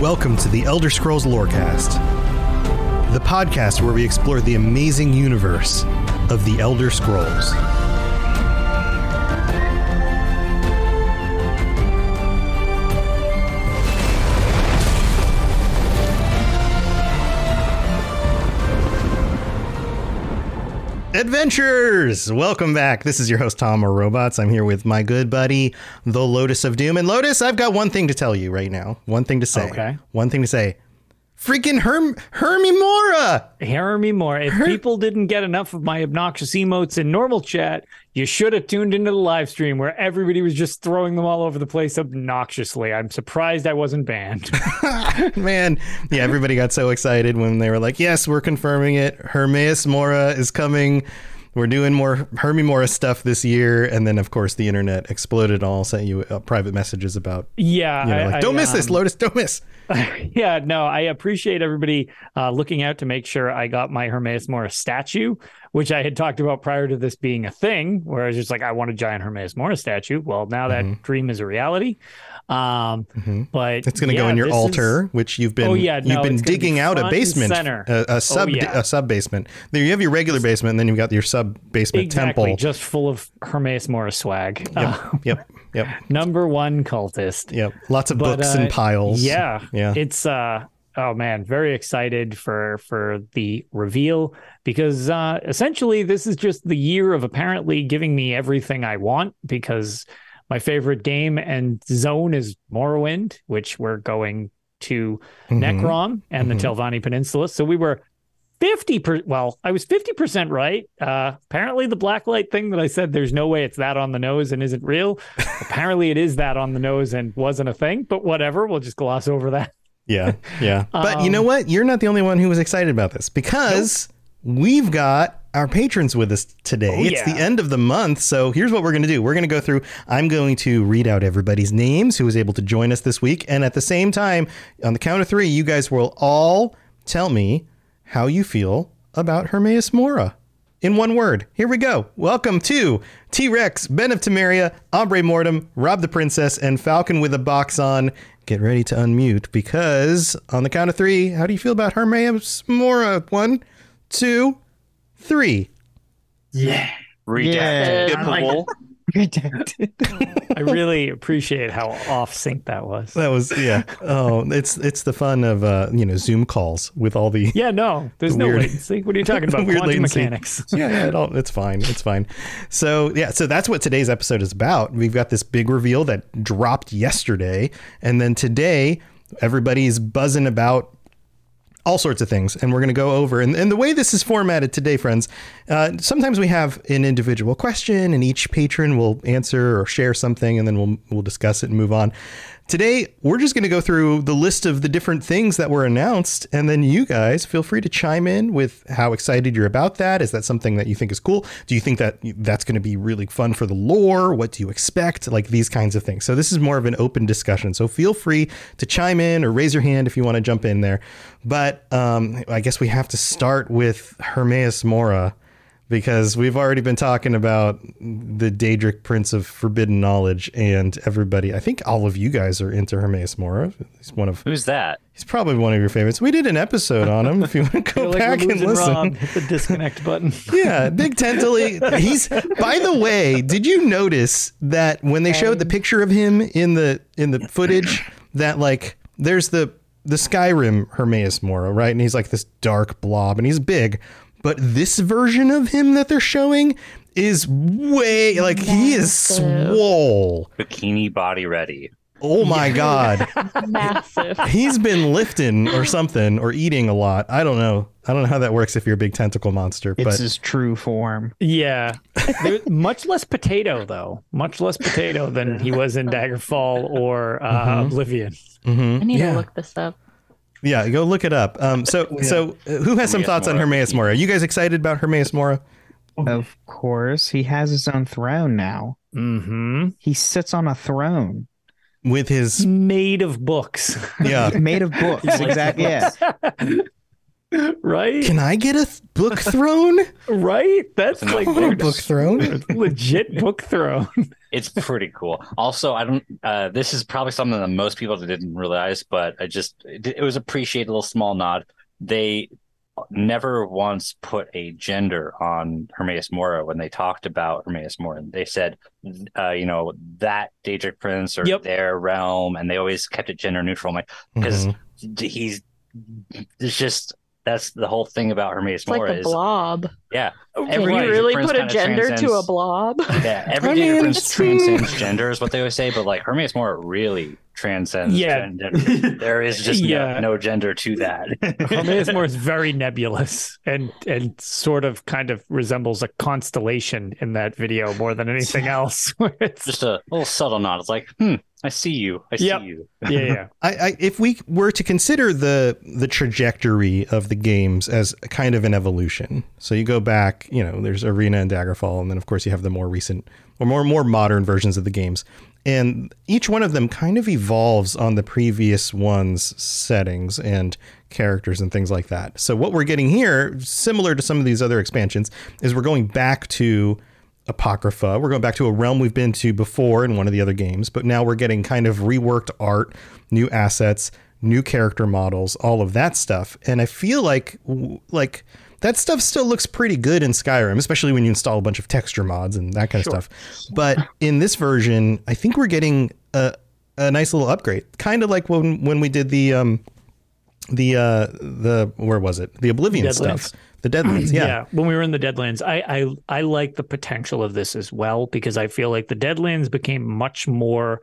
Welcome to the Elder Scrolls Lorecast, the podcast where we explore the amazing universe of the Elder Scrolls. Adventures! Welcome back. This is your host, Tom or Robots. I'm here with my good buddy, the Lotus of Doom. And Lotus, I've got one thing to tell you right now. One thing to say. Okay. One thing to say. Freaking Herm Hermie Mora! Hear me more. If people didn't get enough of my obnoxious emotes in normal chat, you should have tuned into the live stream where everybody was just throwing them all over the place obnoxiously. I'm surprised I wasn't banned. Man, yeah, everybody got so excited when they were like, yes, we're confirming it. Hermaeus Mora is coming. We're doing more Hermie Mora stuff this year. And then, of course, the internet exploded. All sent you uh, private messages about, yeah. you know, I- like, don't miss this, um, Lotus, don't miss. yeah, no, I appreciate everybody uh, looking out to make sure I got my Hermaeus Mora statue, which I had talked about prior to this being a thing, where I was just like, I want a giant Hermaeus Mora statue. Well, now that dream is a reality. Um, But It's going to go yeah, in your altar, is- which you've been Oh, yeah, you've been digging out a basement, a, a sub yeah. a sub basement. There you have your regular basement, and then you've got your sub basement exactly, temple. just full of Hermaeus Mora swag. Uh, yep, yep, number one cultist. yep. Lots of But, books uh, and piles. Yeah, yeah. It's uh oh man, very excited for for the reveal because uh essentially this is just the year of apparently giving me everything I want because my favorite game and zone is Morrowind, which we're going to Mm-hmm. Necrom and the Telvanni Peninsula. So we were 50 per well, I was 50% right. Uh apparently the blacklight thing that I said there's no way it's that on the nose and isn't real. apparently it is that on the nose and wasn't a thing, but whatever, we'll just gloss over that. Yeah, yeah. But you know Um, what? You're not the only one who was excited about this because we've got our patrons with us today. Oh, it's the end of the month. So here's what we're going to do we're going to go through, I'm going to read out everybody's names who was able to join us this week. And at the same time, on the count of three, you guys will all tell me how you feel about Hermaeus Mora. In one word, here we go. Welcome to T Rex, Ben of Temeria, Ombre Mortem, Rob the Princess, and Falcon with a box on. Get ready to unmute because on the count of three, how do you feel about Hermaeus Mora? One, two, three. Redactable. I really appreciate how off sync that was. That was yeah. Oh, it's it's the fun of uh, you know Zoom calls with all the Yeah, no, there's The no weird- latency. What are you talking about? weird Quantum latency. mechanics. yeah, yeah, it all, it's fine. It's fine. So yeah, so that's what today's episode is about. We've got this big reveal that dropped yesterday, and then today everybody's buzzing about all sorts of things and we're going to go over and, and the way this is formatted today friends uh, sometimes we have an individual question and each patron will answer or share something and then we'll, we'll discuss it and move on today we're just going to go through the list of the different things that were announced and then you guys feel free to chime in with how excited you're about that. Is that something that you think is cool? Do you think that that's going to be really fun for the lore? What do you expect? Like these kinds of things. So this is more of an open discussion so feel free to chime in or raise your hand if you want to jump in there. But um, i guess we have to start with hermaeus mora because we've already been talking about the Daedric Prince of Forbidden Knowledge, and everybody. I think all of you guys are into Hermaeus Mora. He's one of. Who's that? He's probably one of your favorites. We did an episode on him. If you want to go Feel like back we're and losing listen. Rob. Hit the disconnect button. Yeah, Big Tentally. He's. By the way, did you notice that when they showed the picture of him in the in the footage, that like there's the the Skyrim Hermaeus Mora, right? And he's like this dark blob, and he's big. But this version of him that they're showing is way like he is Massive. swole. Bikini body ready. Oh my god. Massive. He's been lifting or something or eating a lot. I don't know. I don't know how that works if you're a big tentacle monster, It's but his true form. Yeah, much less potato though. Much less potato than he was in Daggerfall or uh, Mhm. Oblivion. Mhm. I need yeah. to look this up. Yeah, go look it up. Um, so, so uh, who has some Hermaeus thoughts on Mora. Hermaeus Mora? Are you guys excited about Hermaeus Mora? Of course, he has his own throne now. Mm-hmm. He sits on a throne With his Made of books, yeah, made of books. exactly. Yeah. right? can I get a th- book throne? right? That's like a book throne. legit book throne. It's pretty cool. Also, I don't. Uh, this is probably something that most people didn't realize, but I just it, it was appreciated. A little small nod. They never once put a gender on Hermaeus Mora when they talked about Hermaeus Mora. They said, uh, you know, that Daedric Prince or Yep. their realm, and they always kept it gender neutral. I'm like, because Mhm. he's it's just that's the whole thing about Hermaeus It's like a is blob. yeah. Oh, Can you really put a gender to a blob? Yeah, every I mean, Prince it's- transcends gender is what they always say, but like Hermaeus Mora really transcends Yeah. gender. There is just Yeah. no, no gender to that. Hermaeus Mora is very nebulous and and sort of kind of resembles a constellation in that video more than anything else. It's just a little subtle nod. It's like, hmm, I see you. I Yep. see you. yeah, yeah. I, I, if we were to consider the the trajectory of the games as kind of an evolution, so you go back, you know, there's Arena and Daggerfall, and then of course you have the more recent or more more modern versions of the games, and each one of them kind of evolves on the previous one's settings and characters and things like that. So what we're getting here, similar to some of these other expansions, is we're going back to Apocrypha. We're going back to a realm we've been to before in one of the other games, but now we're getting kind of reworked art, new assets, new character models, all of that stuff. And I feel like like that stuff still looks pretty good in Skyrim, especially when you install a bunch of texture mods and that kind of stuff. But in this version, I think we're getting a a nice little upgrade, kind of like when when we did the um the uh the where was it the Oblivion Deadlands. stuff, the Deadlands, yeah. when we were in the Deadlands, I, I I like the potential of this as well because I feel like the Deadlands became much more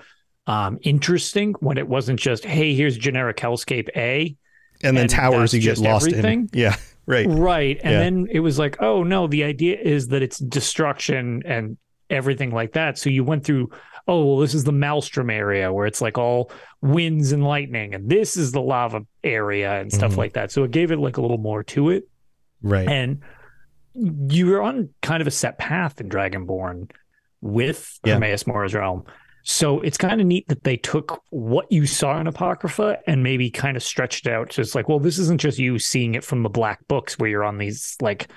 um, interesting when it wasn't just hey here's generic hellscape A and then And towers you get lost everything? in. Yeah, right. right and Yeah. then it was like oh no the idea is that it's destruction and everything like that so you went through oh well this is the maelstrom area where it's like all winds and lightning and this is the lava area and stuff Mhm. like that so it gave it like a little more to it Right. and you're on kind of a set path in Dragonborn with Yeah. Hermaeus Mora's realm. So it's kind of neat that they took what you saw in Apocrypha and maybe kind of stretched it out. So it's like, well, this isn't just you seeing it from the black books where you're on these like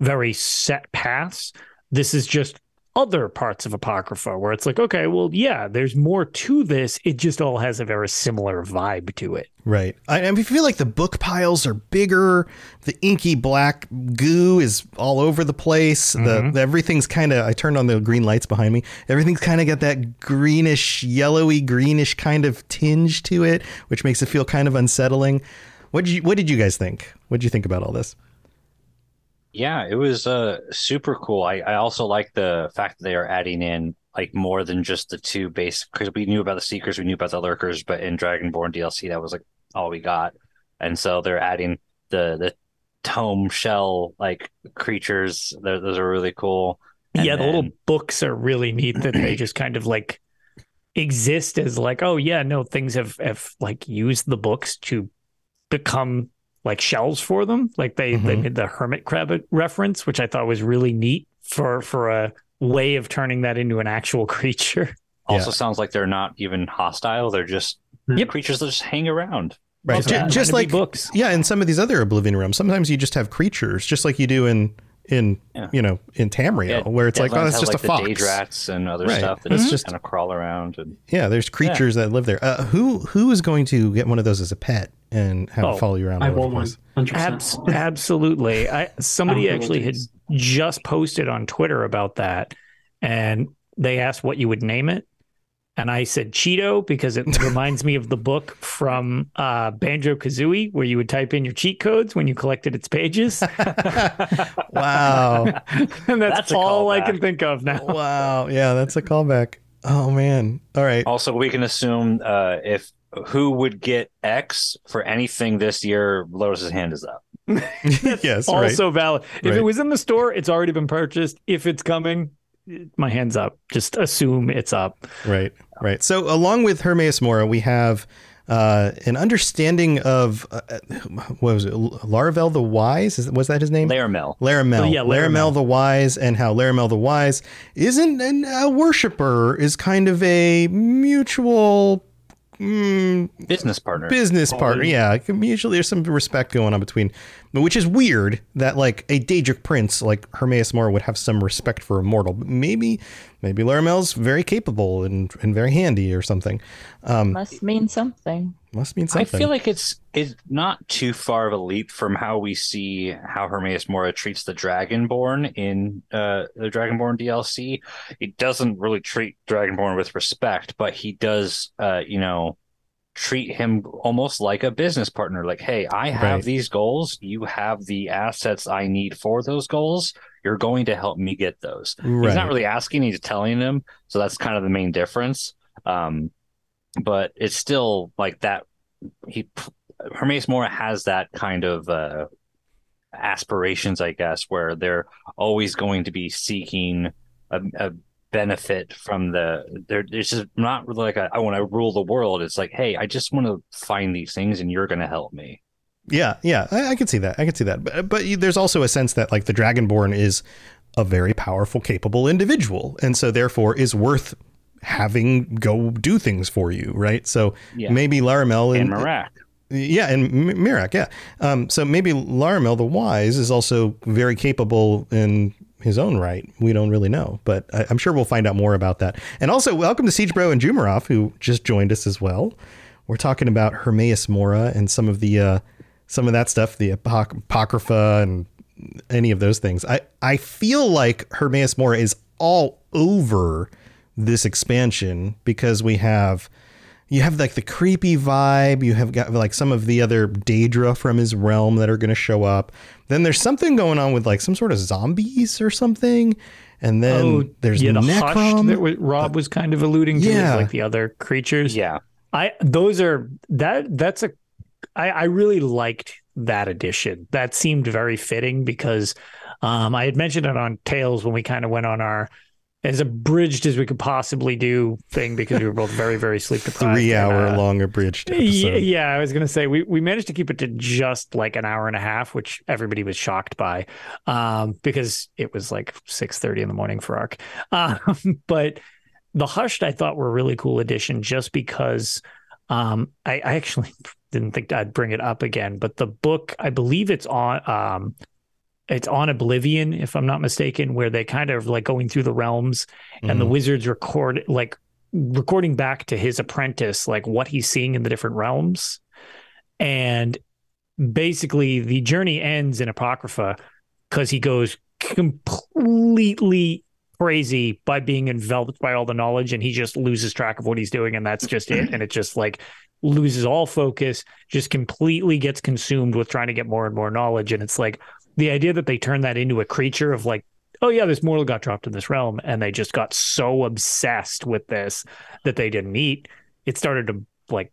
very set paths. This is just other parts of Apocrypha where it's like, okay, well, yeah, there's more to this. It just all has a very similar vibe to it. Right. I, I feel like the book piles are bigger. The inky black goo is all over the place. Mhm. The everything's kind of. I turned on the green lights behind me. Everything's kind of got that greenish, yellowy, greenish kind of tinge to it, which makes it feel kind of unsettling. What did you What did you guys think? What did you think about all this? Yeah, it was uh super cool. I, I also like the fact that they are adding in like more than just the two base because we knew about the seekers, we knew about the lurkers, but in Dragonborn DLC that was like all we got. And so they're adding the the tome shell like creatures. Those those are really cool. And yeah, the little books are really neat that they just kind of like exist as like, oh yeah, no, things have have like used the books to become like shells for them. Like they they Mhm. made the hermit crab reference, which I thought was really neat for for a way of turning that into an actual creature. Also Yeah. sounds like they're not even hostile. They're just Yep. creatures that just hang around. Right. Also Ju- happen just like books. Yeah, in some of these other Oblivion realms, sometimes you just have creatures, just like you do in in Yeah. you know in Tamriel, Yeah, where it's like, oh, it's just like, a fox. The Daedrats and other Right. stuff that It's just just- kind of crawl around and Yeah, there's creatures that live there. Uh, who who is going to get one of those as a pet and have Oh, it follow you around? I all over want one. Abs- absolutely. I somebody I'm actually had just posted on Twitter about that, and they asked what you would name it, and I said Cheeto because it reminds me of the book from uh, Banjo Kazooie where you would type in your cheat codes when you collected its pages, Wow, and that's, That's all I can think of now. wow, yeah, that's a callback. Oh man, all right. also we can assume uh, if who would get X for anything this year, Lotus's hand is up. yes, right. Also valid. If Right. it was in the store, it's already been purchased. If it's coming, my hands up. Just assume it's up. Right, right. So, along with Hermaeus Mora, we have uh, an understanding of uh, what was it? Laravel the Wise? Is, was that his name? Leramil. Leramil. Oh, yeah, Leramil Leramil. the Wise, and how Leramil the Wise isn't an, a worshiper, is kind of a mutual mm, Business partner. business partner. Yeah, usually there's some respect going on between, which is weird that like a Daedric prince like Hermaeus Mora would have some respect for a mortal. But maybe, maybe Leramil's very capable and, and very handy or something. Um, Must mean something. must mean something. I feel like it's it's not too far of a leap from how we see how Hermaeus Mora treats the Dragonborn in uh, the Dragonborn DLC. He doesn't really treat Dragonborn with respect, but he does, uh, you know, treat him almost like a business partner. Like, hey, I have Right. these goals. You have the assets I need for those goals. You're going to help me get those. He's not really asking; he's telling him. So that's kind of the main difference. Um, but it's still like that. He Hermaeus Mora has that kind of uh, aspirations, I guess, where they're always going to be seeking a, a benefit from the. They're it's just not really like a, I want to rule the world. It's like, hey, I just want to find these things, and you're going to help me. Yeah, yeah, I, I can see that. I can see that. But, but there's also a sense that like the Dragonborn is a very powerful, capable individual, and so therefore is worth having go do things for you, right? So Yeah. maybe Leramil And Miraak. Yeah, and Miraak, yeah. Um, so maybe Leramil the Wise is also very capable in his own right. We don't really know, but I, I'm sure we'll find out more about that. And also, welcome to Siege Bro and Jumarov, who just joined us as well. We're talking about Hermaeus Mora and some of the uh, some of that stuff, the apoc- apocrypha and any of those things. I I feel like Hermaeus Mora is all over this expansion because we have you have like the creepy vibe. You have got like some of the other Daedra from his realm that are going to show up. Then there's something going on with like some sort of zombies or something. And then there's Oh, yeah, the hush Necrom. that was, Rob was kind of alluding to, Yeah. like the other creatures. Yeah, I those are that that's a I, I really liked that addition. That seemed very fitting because um, I had mentioned it on Tales when we kind of went on our as abridged as we could possibly do thing because we were both very very sleep deprived. Three and, hour uh, long abridged episode. Yeah, yeah, I was gonna say we we managed to keep it to just like an hour and a half, which everybody was shocked by, um, because it was like six thirty in the morning for Arc. Um, but the Hushed I thought were a really cool addition, just because um, I, I actually didn't think I'd bring it up again. But the book, I believe it's on um, it's on Oblivion, if I'm not mistaken, where they kind of like going through the realms and the Mhm. wizards record like recording back to his apprentice like what he's seeing in the different realms. And basically the journey ends in apocrypha because he goes completely crazy by being enveloped by all the knowledge and he just loses track of what he's doing and that's just it. And it just like loses all focus just completely gets consumed with trying to get more and more knowledge. And it's like the idea that they turn that into a creature of like oh yeah, this mortal got dropped in this realm, and they just got so obsessed with this that they didn't eat. It started to like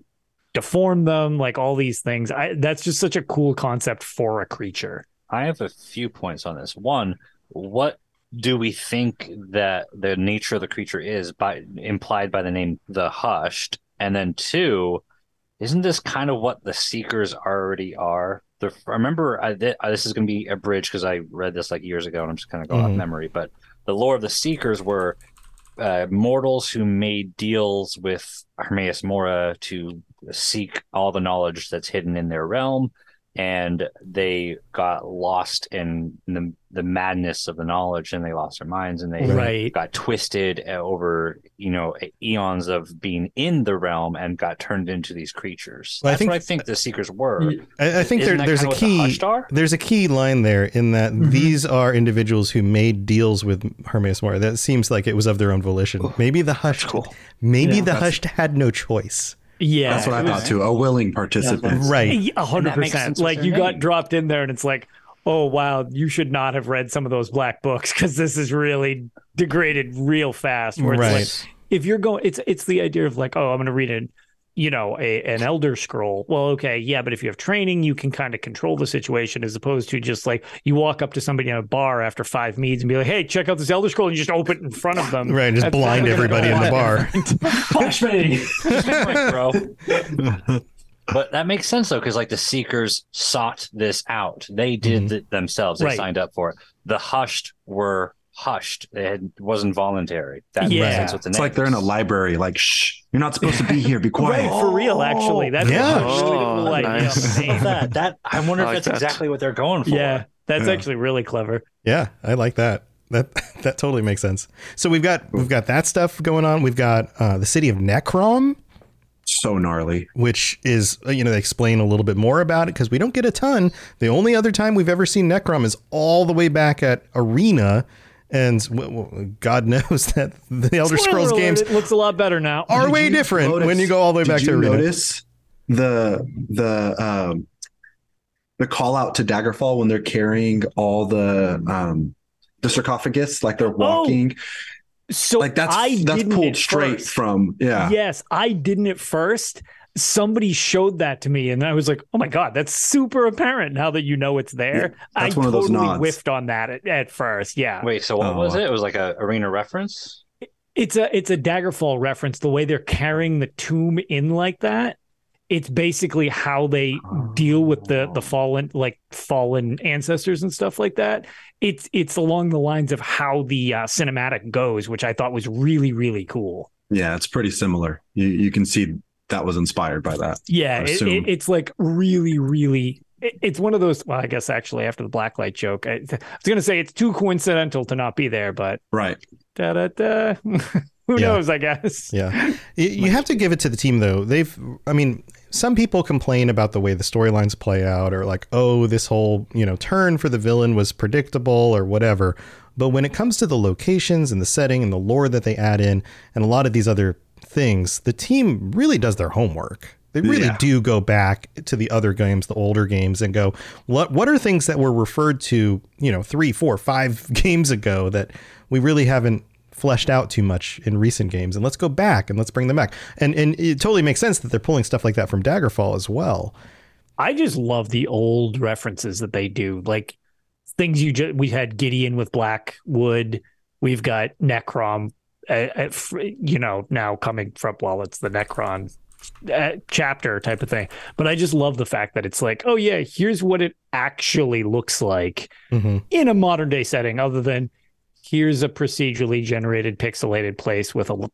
deform them, like all these things. I that's just such a cool concept for a creature. I have a few points on this. One, what do we think that the nature of the creature is by implied by the name the hushed? And then two, isn't this kind of what the seekers already are? The, I remember I, th- this is going to be a bridge because I read this like years ago and I'm just kind of going off Mhm. memory. But the lore of the seekers were uh, mortals who made deals with Hermaeus Mora to seek all the knowledge that's hidden in their realm. And they got lost in the the madness of the knowledge, and they lost their minds, and they Right. got twisted uh, over you know eons of being in the realm, and got turned into these creatures. Well, I That's think- what I think the seekers were. I, I think there, Isn't that there's a kinda the key. There's a key line there in that these are individuals who made deals with Hermaeus Mora. That seems like it was of their own volition. Maybe the hushed. Maybe Yeah. the hushed had no choice. Yeah, That's what I thought too. A willing participant. Right. A hundred percent. Like their you got dropped in there, and it's like, oh wow, you should not have read some of those black books because this is really degraded real fast. Where it's Right. like, if you're going, it's it's the idea of like, oh, I'm going to read a, you know, a an Elder Scroll. Well, okay, yeah, but if you have training, you can kind of control the situation as opposed to just like you walk up to somebody in a bar after five meads and be like, hey, check out this Elder Scroll, and you just open it in front of them. Right. Just That's- blind everybody in the bar. Punch me. Like, bro. but that makes sense though, because like the seekers sought this out. They did mm-hmm. it themselves. They Right. signed up for it. The hushed were hushed. It wasn't voluntary. That Yeah. sense with the It's like they're in a library, like, shh, you're not supposed to be here. Be quiet. Right, for real, actually. That's Yeah. a Oh, cool idea. nice. on the that. That I wonder I if that's that. exactly what they're going for. Yeah, that's Yeah. actually really clever. Yeah, I like that. That that totally makes sense. So we've got we've got that stuff going on. We've got uh, the city of Necrom, So gnarly. which is uh, you know they explain a little bit more about it because we don't get a ton. The only other time we've ever seen Necrom is all the way back at Arena, and w- w- God knows that the Elder Spoiler Scrolls games It looks a lot better now. are Did way different notice- when you go all the way back to Arena. notice the the um the call out to Daggerfall when they're carrying all the um the sarcophagus, like they're walking, so like that's Oh, I that's pulled straight first. from yeah. Yes, I didn't at first. Somebody showed that to me, and I was like, "Oh my god, that's super apparent now that you know it's there." Yeah, that's I one of those totally nods. whiffed on that at, at first. Yeah, Wait, so what Oh. was it? It was like a arena reference. it's a it's a Daggerfall reference. The way they're carrying the tomb in like that, it's basically how they deal with the the fallen like fallen ancestors and stuff like that. It's it's along the lines of how the uh, cinematic goes, which I thought was really really cool. Yeah, it's pretty similar. You you can see that was inspired by that. Yeah, it, it, it's like really really. it- It's one of those. Well, I guess actually after the blacklight joke, I, I was gonna say it's too coincidental to not be there, but Right. da da da. Who Yeah. knows? I guess. Yeah. You, you have to give it to the team though. They've I mean, some people complain about the way the storylines play out or like, "Oh, this whole, you know, turn for the villain was predictable or whatever." But when it comes to the locations and the setting and the lore that they add in and a lot of these other things, the team really does their homework. They really Yeah. do go back to the other games, the older games, and go, what what are things that were referred to, you know, three, four, five games ago that we really haven't fleshed out too much in recent games? And let's go back and let's bring them back. And and it totally makes sense that they're pulling stuff like that from Daggerfall as well. I just love the old references that they do, like things you just. We had Gideon with Blackwood. We've got Necrom. Uh, you know, now coming from well, it's the Necrom uh, chapter type of thing. But I just love the fact that it's like, oh yeah, here's what it actually looks like Mhm. in a modern day setting, other than here's a procedurally generated pixelated place with a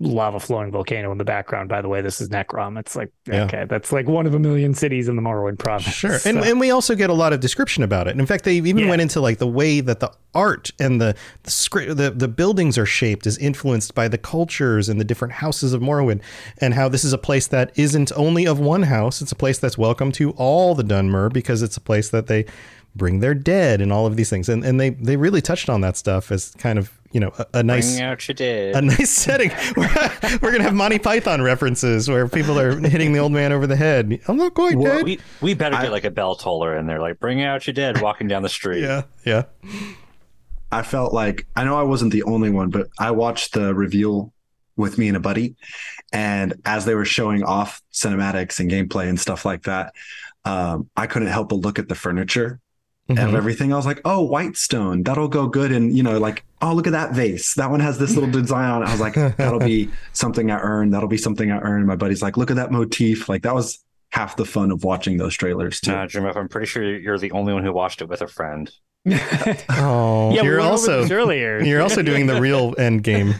lava flowing volcano in the background. By the way, this is Necrom. It's like Yeah. okay, that's like one of a million cities in the Morrowind province. Sure. And, So- and we also get a lot of description about it. And in fact, they even Yeah. went into like the way that the art and the the, script, the the buildings are shaped is influenced by the cultures and the different houses of Morrowind and how this is a place that isn't only of one house, it's a place that's welcome to all the Dunmer because it's a place that they bring their dead and all of these things. And and they they really touched on that stuff as kind of, you know, a, a nice out your dead. a nice setting. We're, we're gonna have Monty Python references where people are hitting the old man over the head. I'm not quite dead. we we better I- get like a bell toller in there, like bring out your dead walking down the street. Yeah, yeah. I felt like I know I wasn't the only one, but I watched the reveal with me and a buddy, and as they were showing off cinematics and gameplay and stuff like that, um, I couldn't help but look at the furniture Mhm. of everything. I was like, "Oh, white stone, that'll go good." And you know, like, "Oh, look at that vase. That one has this little design on it." I was like, "That'll be something I earned. That'll be something I earned." My buddy's like, "Look at that motif." Like that was half the fun of watching those trailers too. Nah, Jim, I'm pretty sure you're the only one who watched it with a friend. Oh, yeah, we you're went also over this earlier. you're also doing the real end game.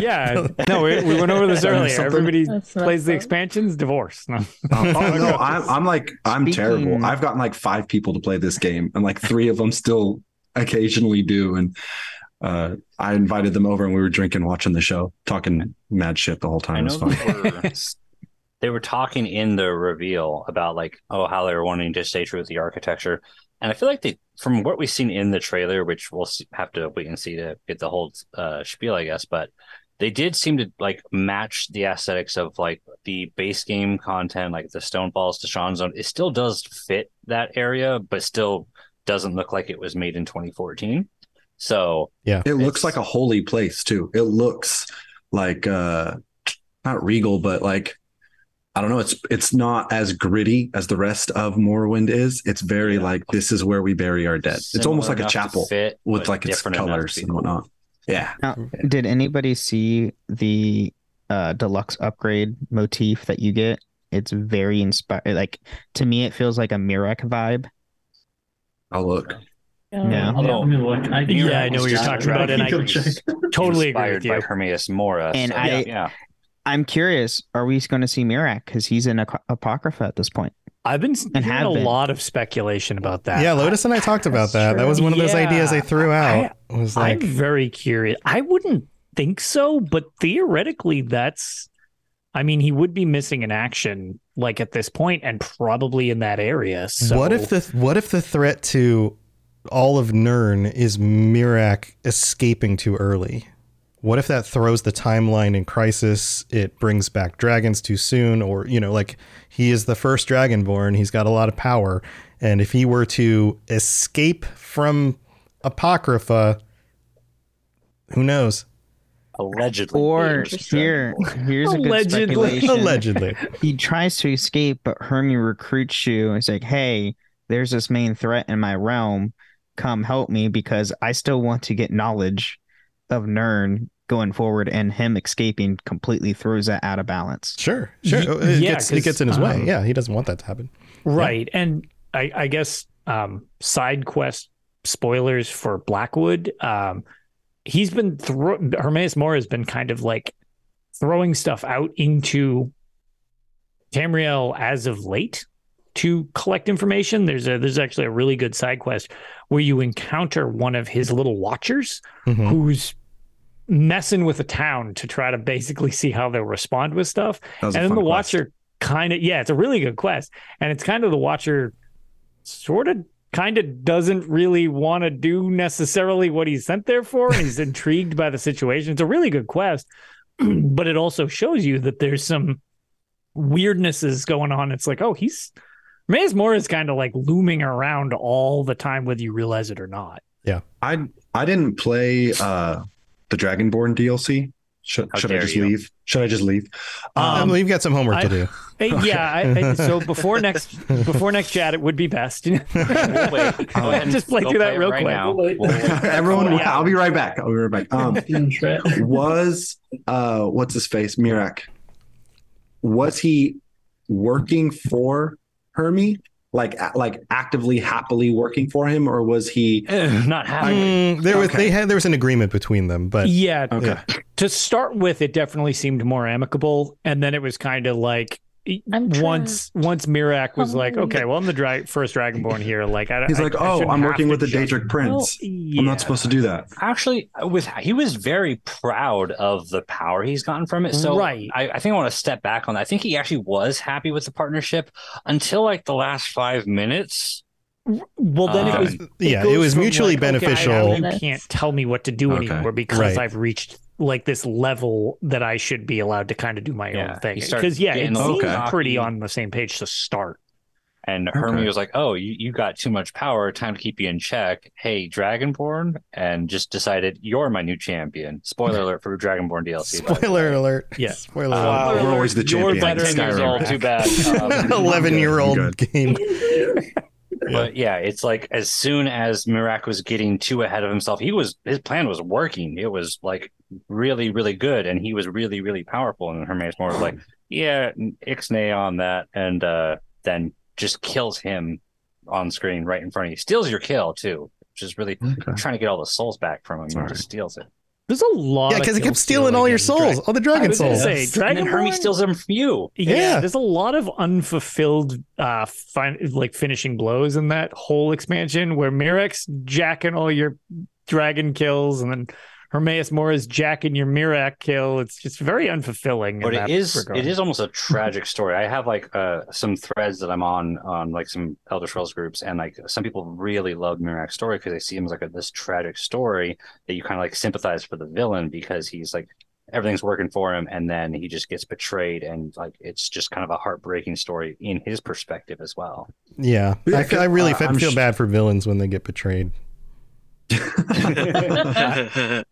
yeah, no, we, we went over this Learn earlier. something. Everybody That's plays the messed expansions, divorce. No. Oh, oh, no, I'm, I'm like I'm Speaking- terrible. I've gotten like five people to play this game, and like three of them still occasionally do. And uh, I invited them over, and we were drinking, watching the show, talking mad shit the whole time. It was fun. they were, they were talking in the reveal about like oh how they were wanting to stay true with the architecture, and I feel like they from what we've seen in the trailer, which we'll have to wait and see to get the whole uh, spiel, I guess, but they did seem to like match the aesthetics of like the base game content, like the Stone Stonefalls to Sean Zone. It still does fit that area, but still doesn't look like it was made in 2014. So yeah, It looks like a holy place too. It looks like uh not regal, but like I don't know. It's it's not as gritty as the rest of Morrowind is. It's very Yeah. like this is where we bury our dead. it's almost like a chapel fit, with like its different colors be and cool. whatnot. Yeah. Now, did anybody see the uh, deluxe upgrade motif that you get? It's very inspired. Like to me, it feels like a Miraak vibe. I'll look. Yeah. Although- Let me look. I think Yeah, I know what you're talking about, and I totally agree inspired with you. by Hermaeus Mora. And so, I- yeah. I'm curious. Are we going to see Miraak because he's in Ap- Apocrypha at this point? I've been And hearing a been. lot of speculation about that. yeah, Lotus and I talked about That's that. That was one of those Yeah, ideas I threw out. was like, I'm very curious. I wouldn't think so, but theoretically, that's. I mean, he would be missing an action, like at this point, and probably in that area. So what if the what if the threat to all of Nirn is Miraak escaping too early? What if that throws the timeline in crisis? It brings back dragons too soon, or you know, like he is the first dragonborn. He's got a lot of power, and if he were to escape from Apocrypha, who knows? Allegedly. Or here, here's a good Allegedly. speculation. Allegedly, he tries to escape, but Hermie recruits you. and It's like, hey, there's this main threat in my realm. Come help me because I still want to get knowledge of Nirn going forward, and him escaping completely throws that out of balance. sure, sure. Y- it, yeah, gets, it 'cause, gets in his way. um, Yeah, he doesn't want that to happen. Right. And I, I guess um, side quest spoilers for Blackwood. Um, he's been thro- Hermaeus Mora has been kind of like throwing stuff out into Tamriel as of late to collect information. There's a there's actually a really good side quest where you encounter one of his little watchers Mhm. who's messing with the town to try to basically see how they'll respond with stuff a and then the quest. watcher kind of yeah it's a really good quest and it's kind of the watcher sort of kind of doesn't really want to do necessarily what he's sent there for and he's intrigued by the situation it's a really good quest but it also shows you that there's some weirdnesses going on it's like oh he's Maze Moore is kind of like looming around all the time whether you realize it or not Yeah, I I didn't play uh the Dragonborn DLC. Should, should I just you. leave? Should I just leave? Um, Um, we've got some homework I- to do. Hey, yeah I, I, so before next before next chat it would be best We'll wait. Go Just play go through that real right quick. now. We'll wait. We'll wait. everyone, yeah. I'll be right back. I'll be right back. Um, was uh what's his face Miraak was he working for Hermie like like actively happily working for him or was he Not happy? Mm, there was Okay. they had there was an agreement between them, but yeah okay to start with, it definitely seemed more amicable, and then it was kind of like I'm once once Miraak was like, okay, well, I'm the dra- first Dragonborn here. Like, I, he's I- like I oh shouldn't i'm working with the just- Daedric prince Yeah. i'm not supposed to do that Actually, with he was very proud of the power he's gotten from it. So Right. I, I think I want to step back on that. I think he actually was happy with the partnership until like the last five minutes. Well, then Uh, it was. yeah, it was mutually like, okay, I- beneficial. you can't tell me what to do Okay. anymore because Right. I've reached like this level that I should be allowed to kind of do my Yeah, own thing. Because yeah, it getting seemed okay. pretty on the same page to start. And Okay. Hermie was like, "Oh, you, you got too much power. Time to keep you in check." Hey, Dragonborn, and just decided you're my new champion. Spoiler alert for Dragonborn DLC. spoiler alert. Yeah. Spoiler Wow. alert. We're always the You're champion. better than Skyrim. Too bad. Um, Eleven year old game. But yeah, it's like as soon as Miraak was getting too ahead of himself, he was his plan was working. It was like really, really good, and he was really, really powerful. And Hermes more was like, yeah, ixnay on that, and uh, then just kills him on screen right in front of you. Steals your kill too. which is really Okay. trying to get all the souls back from him. and just steals it. There's a lot. Yeah, because it kill kept stealing all your stealing in souls, all the I dragon was gonna souls. say, and Dragon then Hermie steals them from you. Yeah, Yeah. there's a lot of unfulfilled uh fin- like finishing blows in that whole expansion where Miraak's jacking all your dragon kills and then Hermaeus Mora's jacking your Miraak kill. It's just very unfulfilling. but in it that is regard. it is almost a tragic story. I have like uh some threads that I'm on on like some Elder Scrolls groups, and like some people really love Miraak's story because they see him as like a, this tragic story that you kind of like sympathize for the villain because he's like everything's working for him, and then he just gets betrayed, and like it's just kind of a heartbreaking story in his perspective as well. Yeah, Yeah, I, feel, I really uh, fe- I'm feel sh- bad for villains when they get betrayed.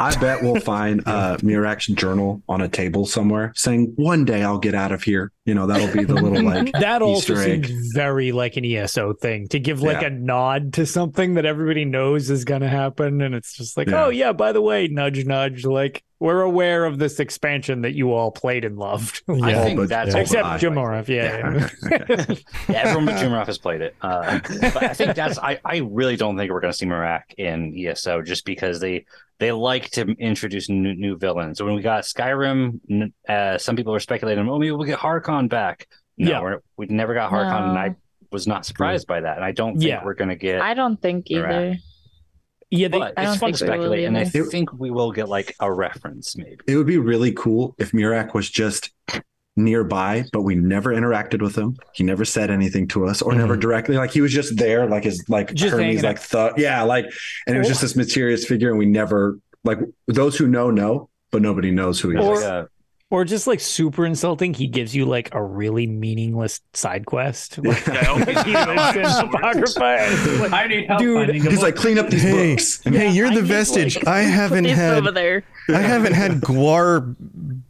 I bet we'll find uh, Miraak's journal on a table somewhere saying, one day I'll get out of here. You know, that'll be the little like, that also Easter egg. seems very like an ESO thing to give like Yeah. a nod to something that everybody knows is going to happen, and it's just like, Yeah. oh yeah, by the way, nudge nudge, like we're aware of this expansion that you all played and loved, I think but- that's all except but Jamorov. Yeah, yeah. Yeah, everyone but Jumroff has played it. Uh, but I think that's I, I really don't think we're going to see Miraak in ESO just because they they like to introduce new, new villains. So when we got Skyrim, uh, some people were speculating, oh, maybe we'll get Harkon back. No, Yeah. we're, we never got Harkon, and I was not surprised by that. And I don't think Yeah. we're going to get. I don't think Iraq. either. Yeah. They, but I it's don't fun to think we speculate, and I either. think we will get like a reference, maybe. it would be really cool if Miraak was just nearby, but we never interacted with him. He never said anything to us or never Mhm. directly. Like he was just there, like his like Just Hermes like thought. Yeah, like and it was just this mysterious figure, and we never like those who know know, but nobody knows who he Or- is. Like, uh, or just like super insulting. He gives you like a really meaningless side quest. Like, I hope he's he not lives in sword. Apocrypha. and it's like, I need help Dude, He's book. like, clean up these Hey, books. hey, you're I the vestige. like, I haven't had over there. I haven't had guar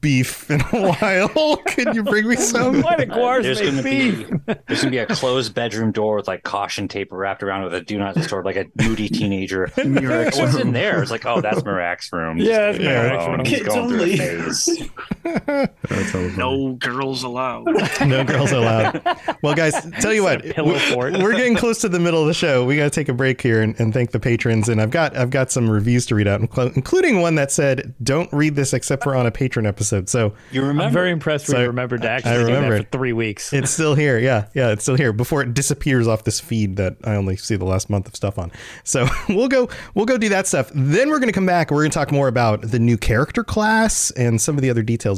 beef in a while. Can you bring me some? Why did Guars there's make going to beef? be there's going to be a closed bedroom door with like caution tape wrapped around with a do not disturb, like a moody teenager. Miraak's What's in there? It's like, oh, that's Miraak's room. Yeah, Just it's Miraak's room. He's Kids going through a only. Phase. That's how it was. no girls allowed. No girls allowed. Well, guys, tell you what, pillow we- fort? we're getting close to the middle of the show. We got to take a break here and, and thank the patrons. And I've got I've got some reviews to read out, including one that said, "Don't read this except for on a patron episode." So You remember? I'm very impressed we remembered to I actually do remember that it. for three weeks. it's still here. Yeah, yeah, it's still here before it disappears off this feed that I only see the last month of stuff on. So we'll go we'll go do that stuff. Then we're going to come back. We're going to talk more about the new character class and some of the other details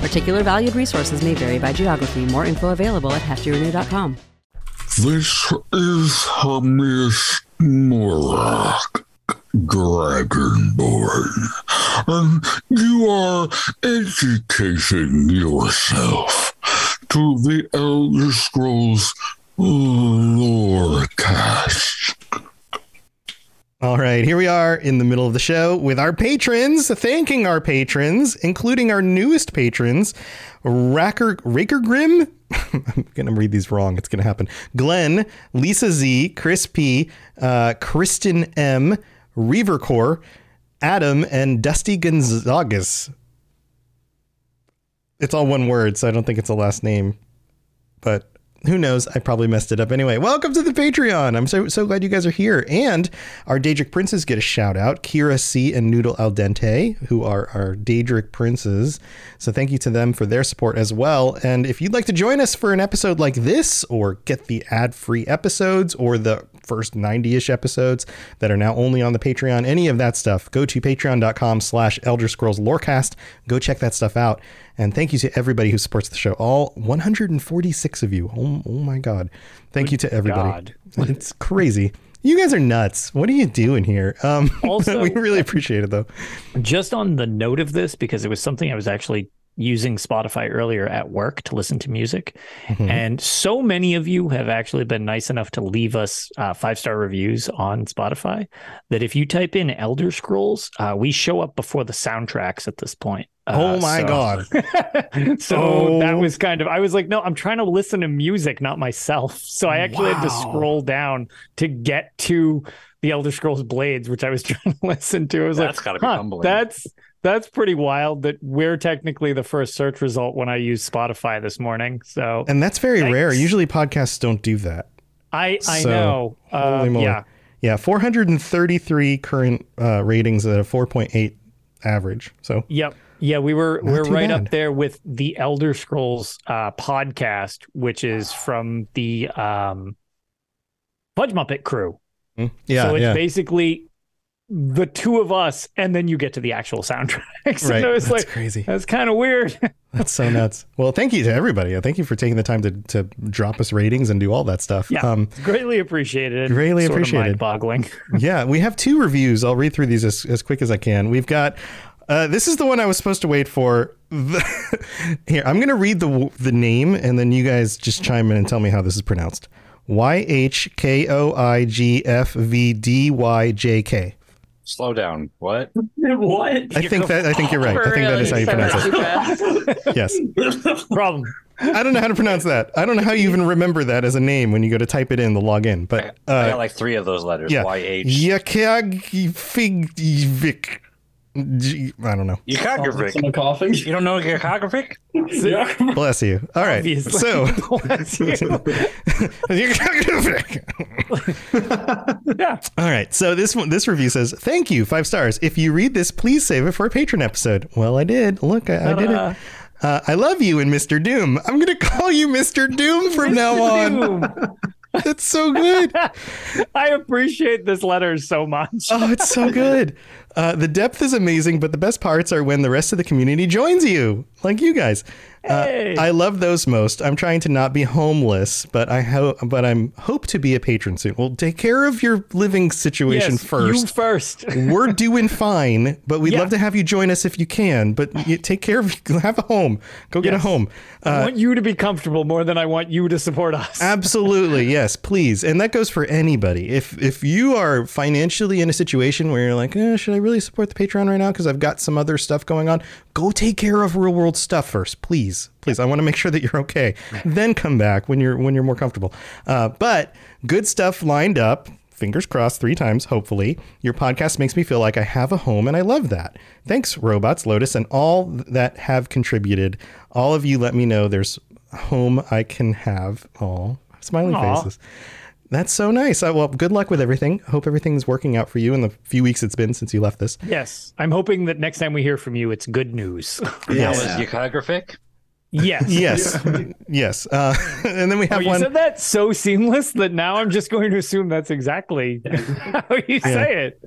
Particular valued resources may vary by geography. More info available at heftyrenew.com. This is Hermes Morak, Dragonborn, and you are educating yourself to the Elder Scrolls lore Lorecast. All right, here we are in the middle of the show with our patrons, thanking our patrons, including our newest patrons, Racker Raker Grim. I'm gonna read these wrong. It's gonna happen. Glenn, Lisa Z, Chris P, uh, Kristen M, Reavercore, Adam, and Dusty Gonzagas. It's all one word, so I don't think it's a last name, but who knows? I probably messed it up anyway. Welcome to the Patreon. I'm so so glad you guys are here. And our Daedric princes get a shout out. Kira C and Noodle Al Dente, who are our Daedric princes. So thank you to them for their support as well. And if you'd like to join us for an episode like this, or get the ad-free episodes, or the first 90-ish episodes that are now only on the Patreon, any of that stuff, go to patreon.com slash Elder Scrolls Lorecast. Go check that stuff out. And thank you to everybody who supports the show. All 146 of you. Oh, oh my God. Thank you to everybody. God. It's crazy. You guys are nuts. What are you doing here? Um, Also- we really appreciate it though. Just on the note of this, because it was something I was actually using Spotify earlier at work to listen to music. And so many of you have actually been nice enough to leave us uh, five star reviews on Spotify that if you type in Elder Scrolls, uh, we show up before the soundtracks at this point. Uh, oh my so- god. so Oh. that was kind of I was like, no, I'm trying to listen to music, not myself. So I actually had to scroll down to get to the Elder Scrolls Blades, which I was trying to listen to. I was That's like, gotta be huh, humbling. that's that's pretty wild that we're technically the first search result when I use Spotify this morning. So And that's very rare. Usually podcasts don't do that. I I So, know. holy Um, moly. yeah. Yeah, 433 current uh, ratings at a 4.8 average. So Yep. Yeah, we were Not we're right bad. up there with the Elder Scrolls uh, podcast, which is from the um, Fudge Muppet crew. mm, yeah, so it's yeah. basically the two of us, and then you get to the actual soundtrack. so Right. it was That's like crazy. that's kind of weird. That's so nuts. Well, thank you to everybody. Thank you for taking the time to, to drop us ratings and do all that stuff. yeah, Um, it's greatly appreciated. Greatly sort appreciated. Mind-boggling. yeah, we have two reviews. I'll read through these as, as quick as I can. We've got uh, this is the one I was supposed to wait for. The- Here, I'm going to read the the name, and then you guys just chime in and tell me how this is pronounced. Y H K O I G F V D Y J K. Slow down. What? what? I think that I think you're right. I think that is how you pronounce it. Yes. Problem. I don't know how to pronounce that. I don't know how you even remember that as a name when you go to type it in the login. But I uh, got like three of those letters. yeah, Y H. Yakagvik. G- I don't know. Yukagravik. Someone coughing? You don't know Yukagravik? yeah. Bless you. All right. Obviously. So Bless you. yeah. All right. So this one, this review says, "Thank you, five stars. If you read this, please save it for a patron episode." Well, I did. Look, I, I did it. Uh, I love you and Mr. Doom. I'm gonna call you Mr. Doom from now on. That's so good. I appreciate this letter so much. Oh, it's so good. Uh, the depth is amazing, but the best parts are when the rest of the community joins you, like you guys. Uh, I love those most. I'm trying to not be homeless, but I hope, but I'm hope to be a patron soon. Well, take care of your living situation Yes, first. You first. We're doing fine, but we'd Yeah. love to have you join us if you can. But you take care of, have a home. Go get a Yes. home. I Uh, want you to be comfortable more than I want you to support us. Absolutely, yes, please, and that goes for anybody. If if you are financially in a situation where you're like, eh, should I really support the Patreon right now because I've got some other stuff going on? Go take care of real world stuff first, please, please. I want to make sure that you're okay. then come back when you're when you're more comfortable. Uh, but good stuff lined up. Fingers crossed three times, hopefully. Your podcast makes me feel like I have a home, and I love that. Thanks, Robots, Lotus, and all that have contributed. All of you let me know there's home I can have. All smiley Aw. faces. That's so nice. Uh, well, good luck with everything. Hope everything's working out for you in the few weeks it's been since you left this. Yes. I'm hoping that next time we hear from you, it's good news. That Yes. was Yukagravik? Yes. Yes. yes. Uh, and then we Oh, have you one. You said that so seamless that now I'm just going to assume that's exactly how you say it.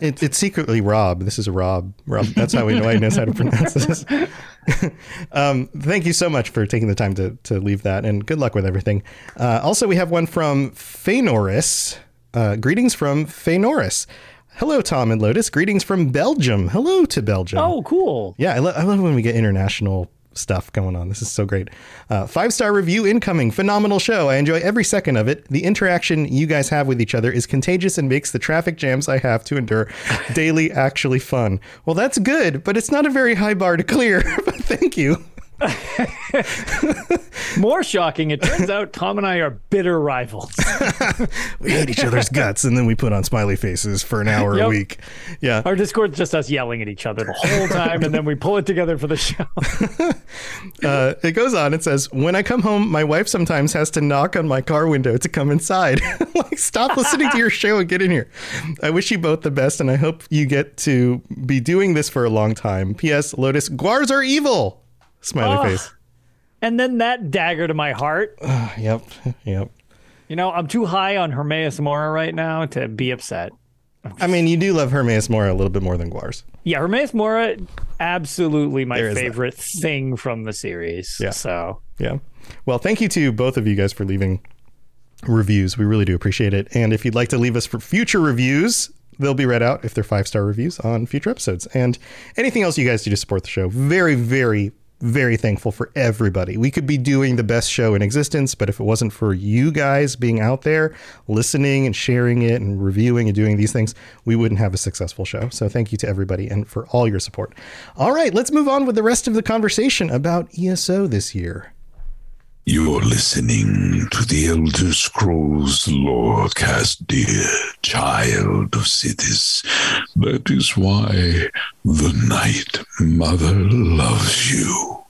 It, it's secretly Rob. This is a Rob. Rob. That's how we know I knows how to pronounce this. um, thank you so much for taking the time to, to leave that, and good luck with everything. Uh, also, we have one from Feynoris. Uh, greetings from Feynoris. Hello, Tom and Lotus. Greetings from Belgium. Hello to Belgium. Oh, cool. Yeah, I, lo- I love when we get international stuff going on. This is so great. Uh, five star review incoming. Phenomenal show. I enjoy every second of it. The interaction you guys have with each other is contagious and makes the traffic jams I have to endure daily actually fun. Well, that's good, but it's not a very high bar to clear. but thank you. More shocking, it turns out Tom and I are bitter rivals. We hate each other's guts, and then we put on smiley faces for an hour a week. Yeah. Our Discord's just us yelling at each other the whole time, and then we pull it together for the show. Uh, it goes on. It says, "When I come home, my wife sometimes has to knock on my car window to come inside. like, stop listening to your show and get in here. I wish you both the best, and I hope you get to be doing this for a long time. P.S. Lotus, guars are evil. Smiley Oh. face. And then that dagger to my heart. Yep. Yep. You know, I'm too high on Hermaeus Mora right now to be upset. I mean, you do love Hermaeus Mora a little bit more than guars. Yeah, Hermaeus Mora, absolutely my is that. favorite thing from the series. Yeah. So Yeah. Well, thank you to both of you guys for leaving reviews. We really do appreciate it. And if you'd like to leave us for future reviews, they'll be read out if they're five star reviews on future episodes. And anything else you guys do to support the show, very, very very thankful for everybody. We could be doing the best show in existence, but if it wasn't for you guys being out there listening and sharing it and reviewing and doing these things, we wouldn't have a successful show. So thank you to everybody and for all your support. All right, let's move on with the rest of the conversation about ESO this year. You're listening to the Elder Scrolls Lorecast, dear child of cities. That is why the Night Mother loves you.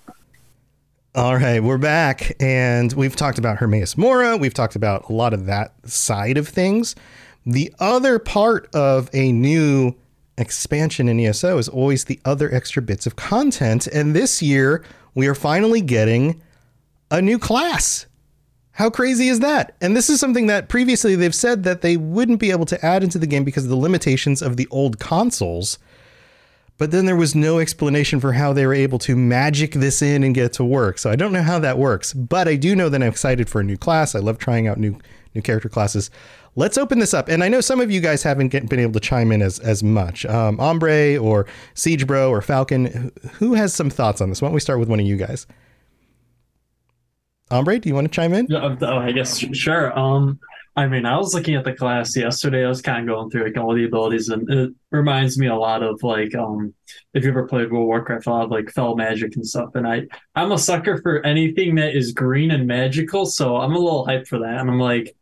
All right, we're back, and we've talked about Hermaeus Mora. We've talked about a lot of that side of things. The other part of a new expansion in ESO is always the other extra bits of content, and this year we are finally getting a new class. How crazy is that? And this is something that previously they've said that they wouldn't be able to add into the game because of the limitations of the old consoles. But then there was no explanation for how they were able to magic this in and get it to work. So I don't know how that works, but I do know that I'm excited for a new class. I love trying out new new character classes. Let's open this up, and I know some of you guys haven't get, been able to chime in as as much. Um, Ombre or Siege Bro or Falcon, who has some thoughts on this? Why don't we start with one of you guys? Ombre, do you want to chime in? Yeah, oh, I guess sure. Um, I mean, I was looking at the class yesterday. I was kind of going through like all the abilities, and it reminds me a lot of like um, if you ever played World of Warcraft, a lot of like Fel Magic and stuff. And I, I'm a sucker for anything that is green and magical, so I'm a little hyped for that. And I'm like,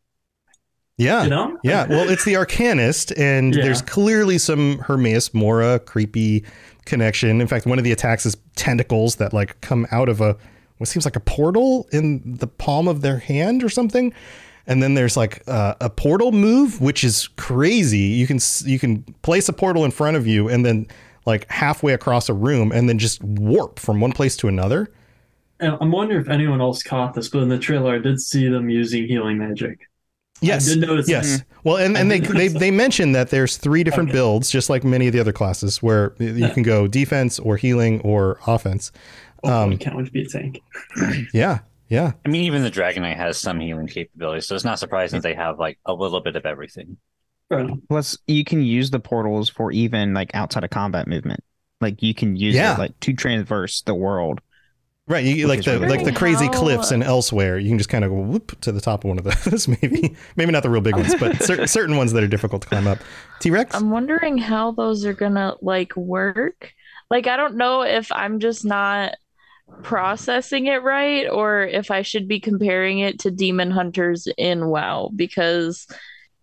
Yeah. you know, Yeah, well, it's the Arcanist, and Yeah. there's clearly some Hermaeus Mora creepy connection. In fact, one of the attacks is tentacles that like come out of a what seems like a portal in the palm of their hand or something. And then there's like uh, a portal move, which is crazy. You can you can place a portal in front of you, and then like halfway across a room, and then just warp from one place to another. And I'm wondering if anyone else caught this, but in the trailer, I did see them using healing magic. Yes. did notice Yes. that. Well, and, and they, they they mentioned that there's three different Okay. builds, just like many of the other classes, where you can go defense or healing or offense. Oh, Um, I can't wait to be a tank. Yeah. Yeah. I mean, even the Dragon Knight has some healing capabilities, so it's not surprising they have like a little bit of everything. Fair. Plus, you can use the portals for even like outside of combat movement. Like you can use Yeah. it like to traverse the world. Right. You, like the really like the crazy How- cliffs and elsewhere. You can just kind of go whoop to the top of one of those. Maybe maybe not the real big ones, but cer- certain ones that are difficult to climb up. T Rex. I'm wondering how those are gonna like work. Like, I don't know if I'm just not processing it right or if I should be comparing it to Demon Hunters in WoW because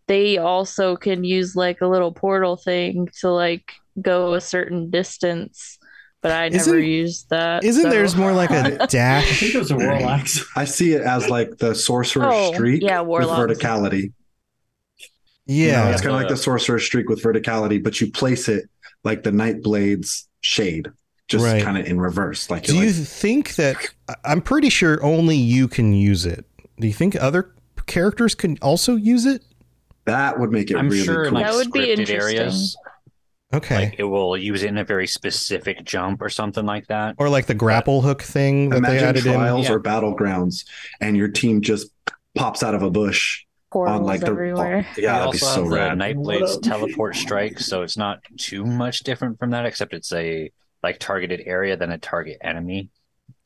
they also can use like a little portal thing to like go a certain distance, but I never Isn't- used that. Isn't so- there's more like a dash? I think it was a warlock. I see it as like the sorcerer Oh, streak yeah, with Warlocks. verticality. You know, Yeah. it's kind of like the sorcerer streak with verticality, but you place it like the Nightblade's shade, just Right. kind of in reverse. Like, Do you're like, think that I- I'm pretty sure only you can use it? Do you think other characters can also use it? that would make it I'm really sure cool. like That would be scripted interesting. areas, Okay. like it will use it in a very specific jump or something like that. or like the grapple hook thing that they Imagine added in. trials Yeah. or battlegrounds, and your team just pops out of a bush portals on like the everywhere. Oh, yeah, that'd be also so the uh, rad. Nightblade's teleport strike, so it's not too much different from that, except it's a like targeted area than a target enemy.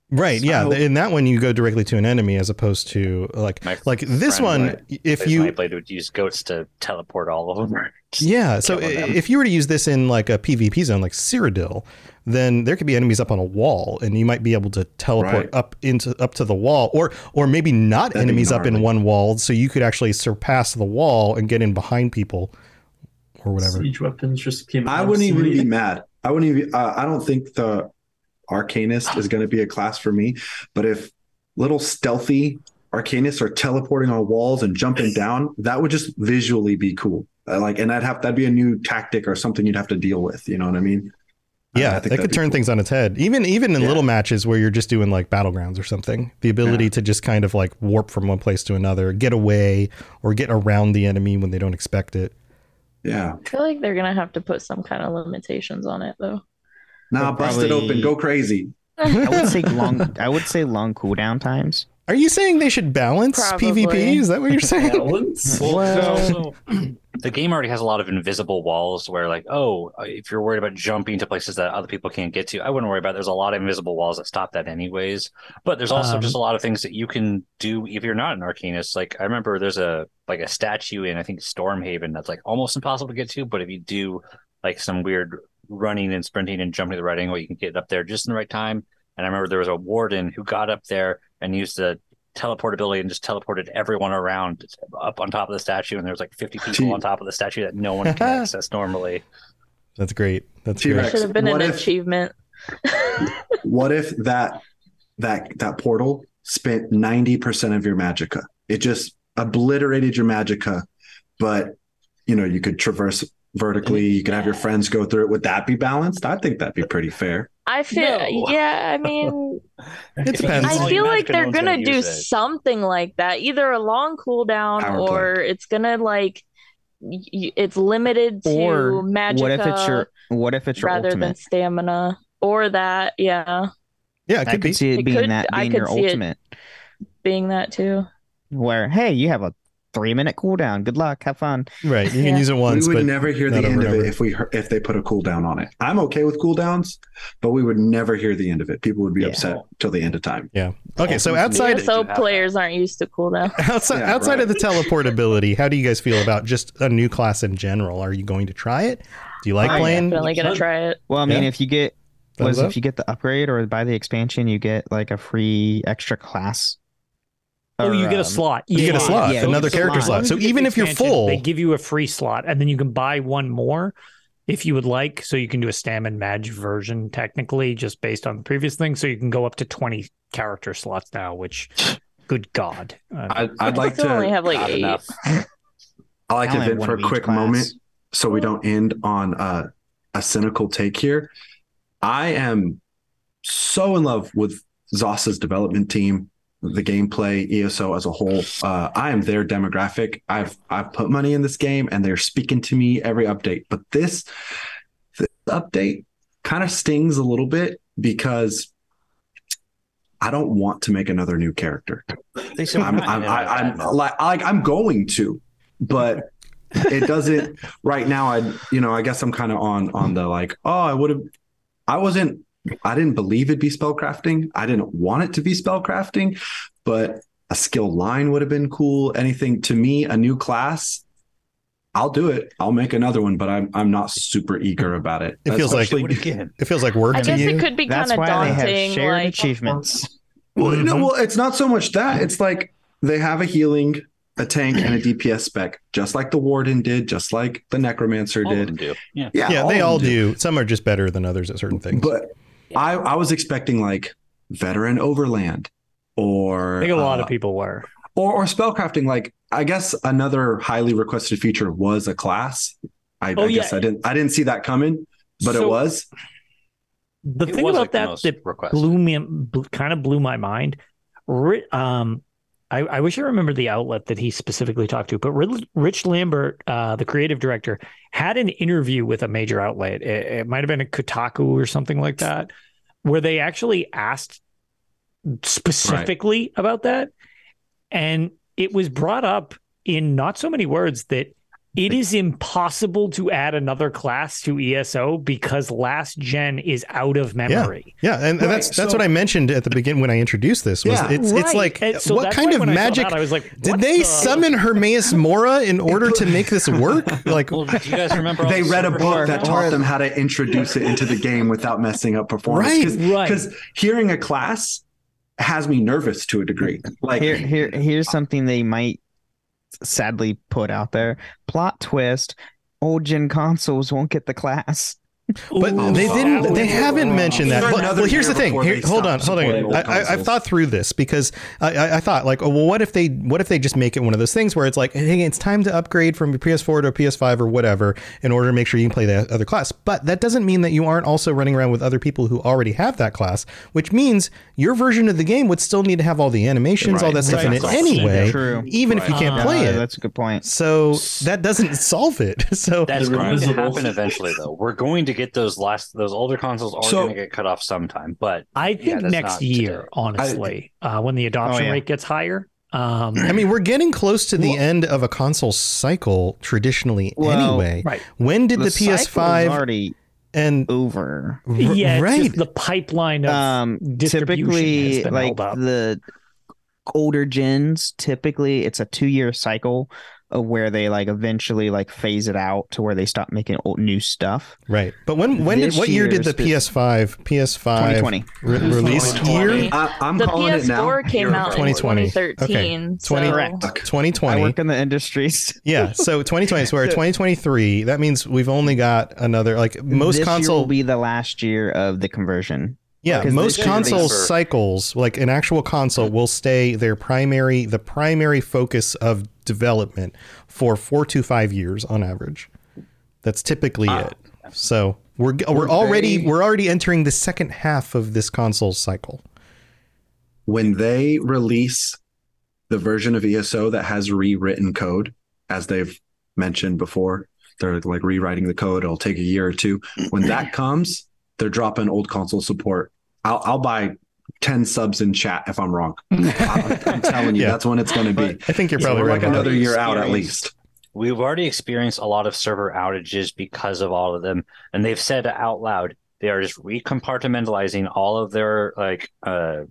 Right. Yeah. So- In that one, you go directly to an enemy as opposed to like My like this one. right. If His you Nightblade would use goats to teleport all of them. yeah, so if you were to use this in like a PvP zone like Cyrodiil, then there could be enemies up on a wall, and you might be able to teleport Right. up into up to the wall, or or maybe not That'd enemies up in one wall, so you could actually surpass the wall and get in behind people, or whatever. Siege weapons just came I wouldn't even be mad. I wouldn't even. Uh, I don't think the arcanist is going to be a class for me. But if little stealthy arcanists are teleporting on walls and jumping down, that would just visually be cool. Uh, like, and I'd have that'd be a new tactic or something you'd have to deal with. You know what I mean? Yeah, I think that could turn cool. things on its head. Even even in Yeah. little matches where you're just doing like battlegrounds or something, the ability Yeah. to just kind of like warp from one place to another, get away, or get around the enemy when they don't expect it. Yeah. I feel like they're gonna have to put some kind of limitations on it though. Now But bust it open, go crazy. I would say long. I would say long cooldown times. Are you saying they should balance Probably. PvP? Is that what you're saying? Balance? Well, Well- there's also the game already has a lot of invisible walls where like oh if you're worried about jumping to places that other people can't get to i wouldn't worry about it. there's a lot of invisible walls that stop that anyways. But there's also Um, just a lot of things that you can do if you're not an arcanist. Like i remember there's a like a statue in i think stormhaven that's like almost impossible to get to but if you do like some weird running and sprinting and jumping to the right angle you can get up there just in the right time. And i remember there was a warden who got up there and used the teleportability and just teleported everyone around up on top of the statue and there's like 50 people Gee. on top of the statue that no one can access normally That's great. That's T-Rex. great. Should have been What an if- achievement. What if that that that portal spent 90% of your magicka? It just obliterated your magicka, but you know, you could traverse vertically, you can have your friends go through it. Would that be balanced? I think that'd be pretty fair. I feel, No. yeah. I mean, It depends. I feel like they're gonna, gonna do it. something like that, either a long cooldown Power play. or it's gonna like y- y- it's limited to Or magic. what if it's your what if it's your rather than stamina or that? Yeah, Yeah, it I could could be. see it It being could- that I being could your see it. ultimate. being that too. Where hey, you have a three minute cooldown. Good luck, have fun. Right. You can use it once, we would but never hear the end of it if we heard, if they put a cooldown on it. I'm okay with cooldowns, but we would never hear the end of it. People would be Yeah. upset till the end of time. yeah. Okay, so outside So players aren't used to cooldown. outside Yeah, outside right. of the teleportability, how do you guys feel about just a new class in general? Are you going to try it? Do you like I'm playing? Definitely gonna try it. Well, I mean, Yeah. if you get was if you get the upgrade or buy the expansion, you get like a free extra class. Oh, Or, you get a um, slot. You get a slot, yeah, another you get a character slot. slot. So Once you get even if you're full, they give you a free slot, and then you can buy one more if you would like. So you can do a Stam and Mage version, technically, just based on the previous thing. So you can go up to twenty character slots now. Which, good God, uh, I'd, I'd like to. only have like eight. enough. I like I to vent for a quick class. moment so we don't end on uh, a cynical take here. I am so in love with ZOS's development team, the gameplay, ESO as a whole. Uh, I am their demographic. I've I've put money in this game, and they're speaking to me every update. But this, this update kind of stings a little bit because I don't want to make another new character. They said I'm, I'm, I, that I'm like, like, I'm going to, but it doesn't right now. I, you know, I guess I'm kind of on, on the like, oh, I would have, I wasn't, I didn't believe it'd be spellcrafting. I didn't want it to be spellcrafting, but a skill line would have been cool. Anything to me, a new class, I'll do it. I'll make another one, but I'm, I'm not super eager about it. It feels like- Especially- What again? it feels like work I to guess you. it could be That's kind of why they have daunting. shared Like, achievements. Well, no, Mhm. well, it's not so much that. It's like they have a healing, a tank, and a DPS spec, just like the Warden did, just like the Necromancer All did. them do. Yeah. Yeah, yeah, they all them do. Some are just better than others at certain things. But I, I was expecting like veteran overland, or I think a lot uh, of people were. or or spellcrafting. Like I guess another highly requested feature was a class. I, Oh, I guess. I didn't I didn't see that coming, but it was. The It thing was, about like, that most that requested. blew me, kind of blew my mind. Um, I, I wish I remember the outlet that he specifically talked to, but Rich Lambert, uh, the creative director, had an interview with a major outlet. It, it might have been a Kotaku or something like that, where they actually asked specifically about that, and it was brought up in not so many words that it is impossible to add another class to ESO because last gen is out of memory. yeah, and, and Right, that's that's so- what I mentioned at the beginning when I introduced this. Was Yeah. it's it's like so what kind of when I magic that, I was like, did they the- summon Hermaeus Mora in order to make this work? Like, Well, do you guys remember? all They the read a book shit that taught them how to introduce it into the game without messing up performance. Right, right. Because hearing a class has me nervous to a degree. Like Here, here, here's something they might sadly put out there. Plot twist: old gen consoles won't get the class. But Ooh, they didn't. They haven't mentioned that. But, well, here's the thing. Here, hold on, hold on. I, I, I've thought through this because I, I, I thought like, oh, well, what if they, what if they just make it one of those things where it's like, hey, it's time to upgrade from your PS4 to a PS5 or whatever in order to make sure you can play that other class. But that doesn't mean that you aren't also running around with other people who already have that class, which means your version of the game would still need to have all the animations, all that stuff in it Right. anyway, True. even if you can't Right. play Uh, it. That's a good point. So that doesn't solve it. So That's going to happen eventually, though. We're going to get those last, those older consoles are So- going to get cut off sometime. But I think Yeah, that's next year, today. honestly, uh, when the adoption Oh, yeah. rate gets higher, Um, I mean, we're getting close to the end of a console cycle traditionally Well, anyway. right. When did the, cycle is PS5 already and over? r- yeah, it's right? just the pipeline of Um, distribution has typically, been like held up. the older gens, typically it's a two-year cycle of where they like eventually like phase it out to where they stop making old new stuff. right. But when when did what year did the PS5 PS5 2020. re- release 2020. year? I, I'm the calling it now. PS4 came out in 2020. 2013. so- 20 Correct. 2020. I work in the industries. Yeah, so 2020. So we're at 2023. That means we've only got another like most this console. will be the last year of the conversion. Yeah, most console cycles, like an actual console, will stay their primary, the primary focus of development for four to five years on average. That's typically Ah. it. So we're we're already we're already entering the second half of this console cycle. when they release the version of ESO that has rewritten code, as they've mentioned before, they're like rewriting the code. It'll take a year or two. When that comes, they're dropping old console support. I'll, I'll buy 10 subs in chat if I'm wrong. I'm, I'm telling you, Yeah. that's when it's going to be. I think you're probably we're right. like another year out at least. We've already experienced a lot of server outages because of all of them, and they've said out loud they are just recompartmentalizing all of their like uh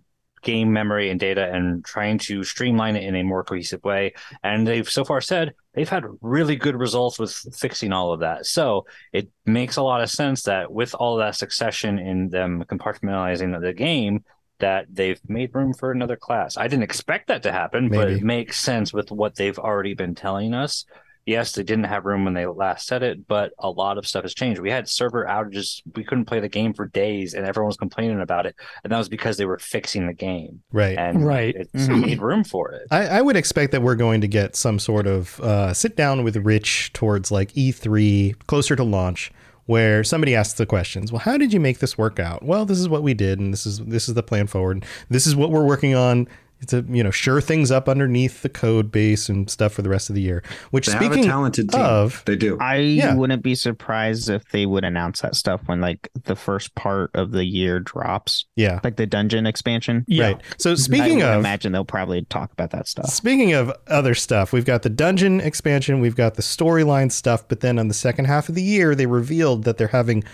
game memory and data and trying to streamline it in a more cohesive way. And they've so far said they've had really good results with fixing all of that. So it makes a lot of sense that with all that succession in them compartmentalizing the game, that they've made room for another class. I didn't expect that to happen, but it makes sense with what they've already been telling us. Yes, they didn't have room when they last said it, but a lot of stuff has changed. We had server outages. We couldn't play the game for days and everyone was complaining about it. And that was because they were fixing the game. Right. And Right. it's Mhm. made room for it. I, I would expect that we're going to get some sort of uh, sit down with Rich towards like E3, closer to launch, where somebody asks the questions. Well, how did you make this work out? Well, this is what we did, and this is this is the plan forward. This is what we're working on to you know sure things up underneath the code base and stuff for the rest of the year. Which They have a speaking talented team. of, They do. I Yeah. wouldn't be surprised if they would announce that stuff when like the first part of the year drops, yeah, like the dungeon expansion. yeah. right. So speaking would of, imagine they'll probably talk about that stuff. Speaking of other stuff, we've got the dungeon expansion, we've got the storyline stuff, but then on the second half of the year, they revealed that they're having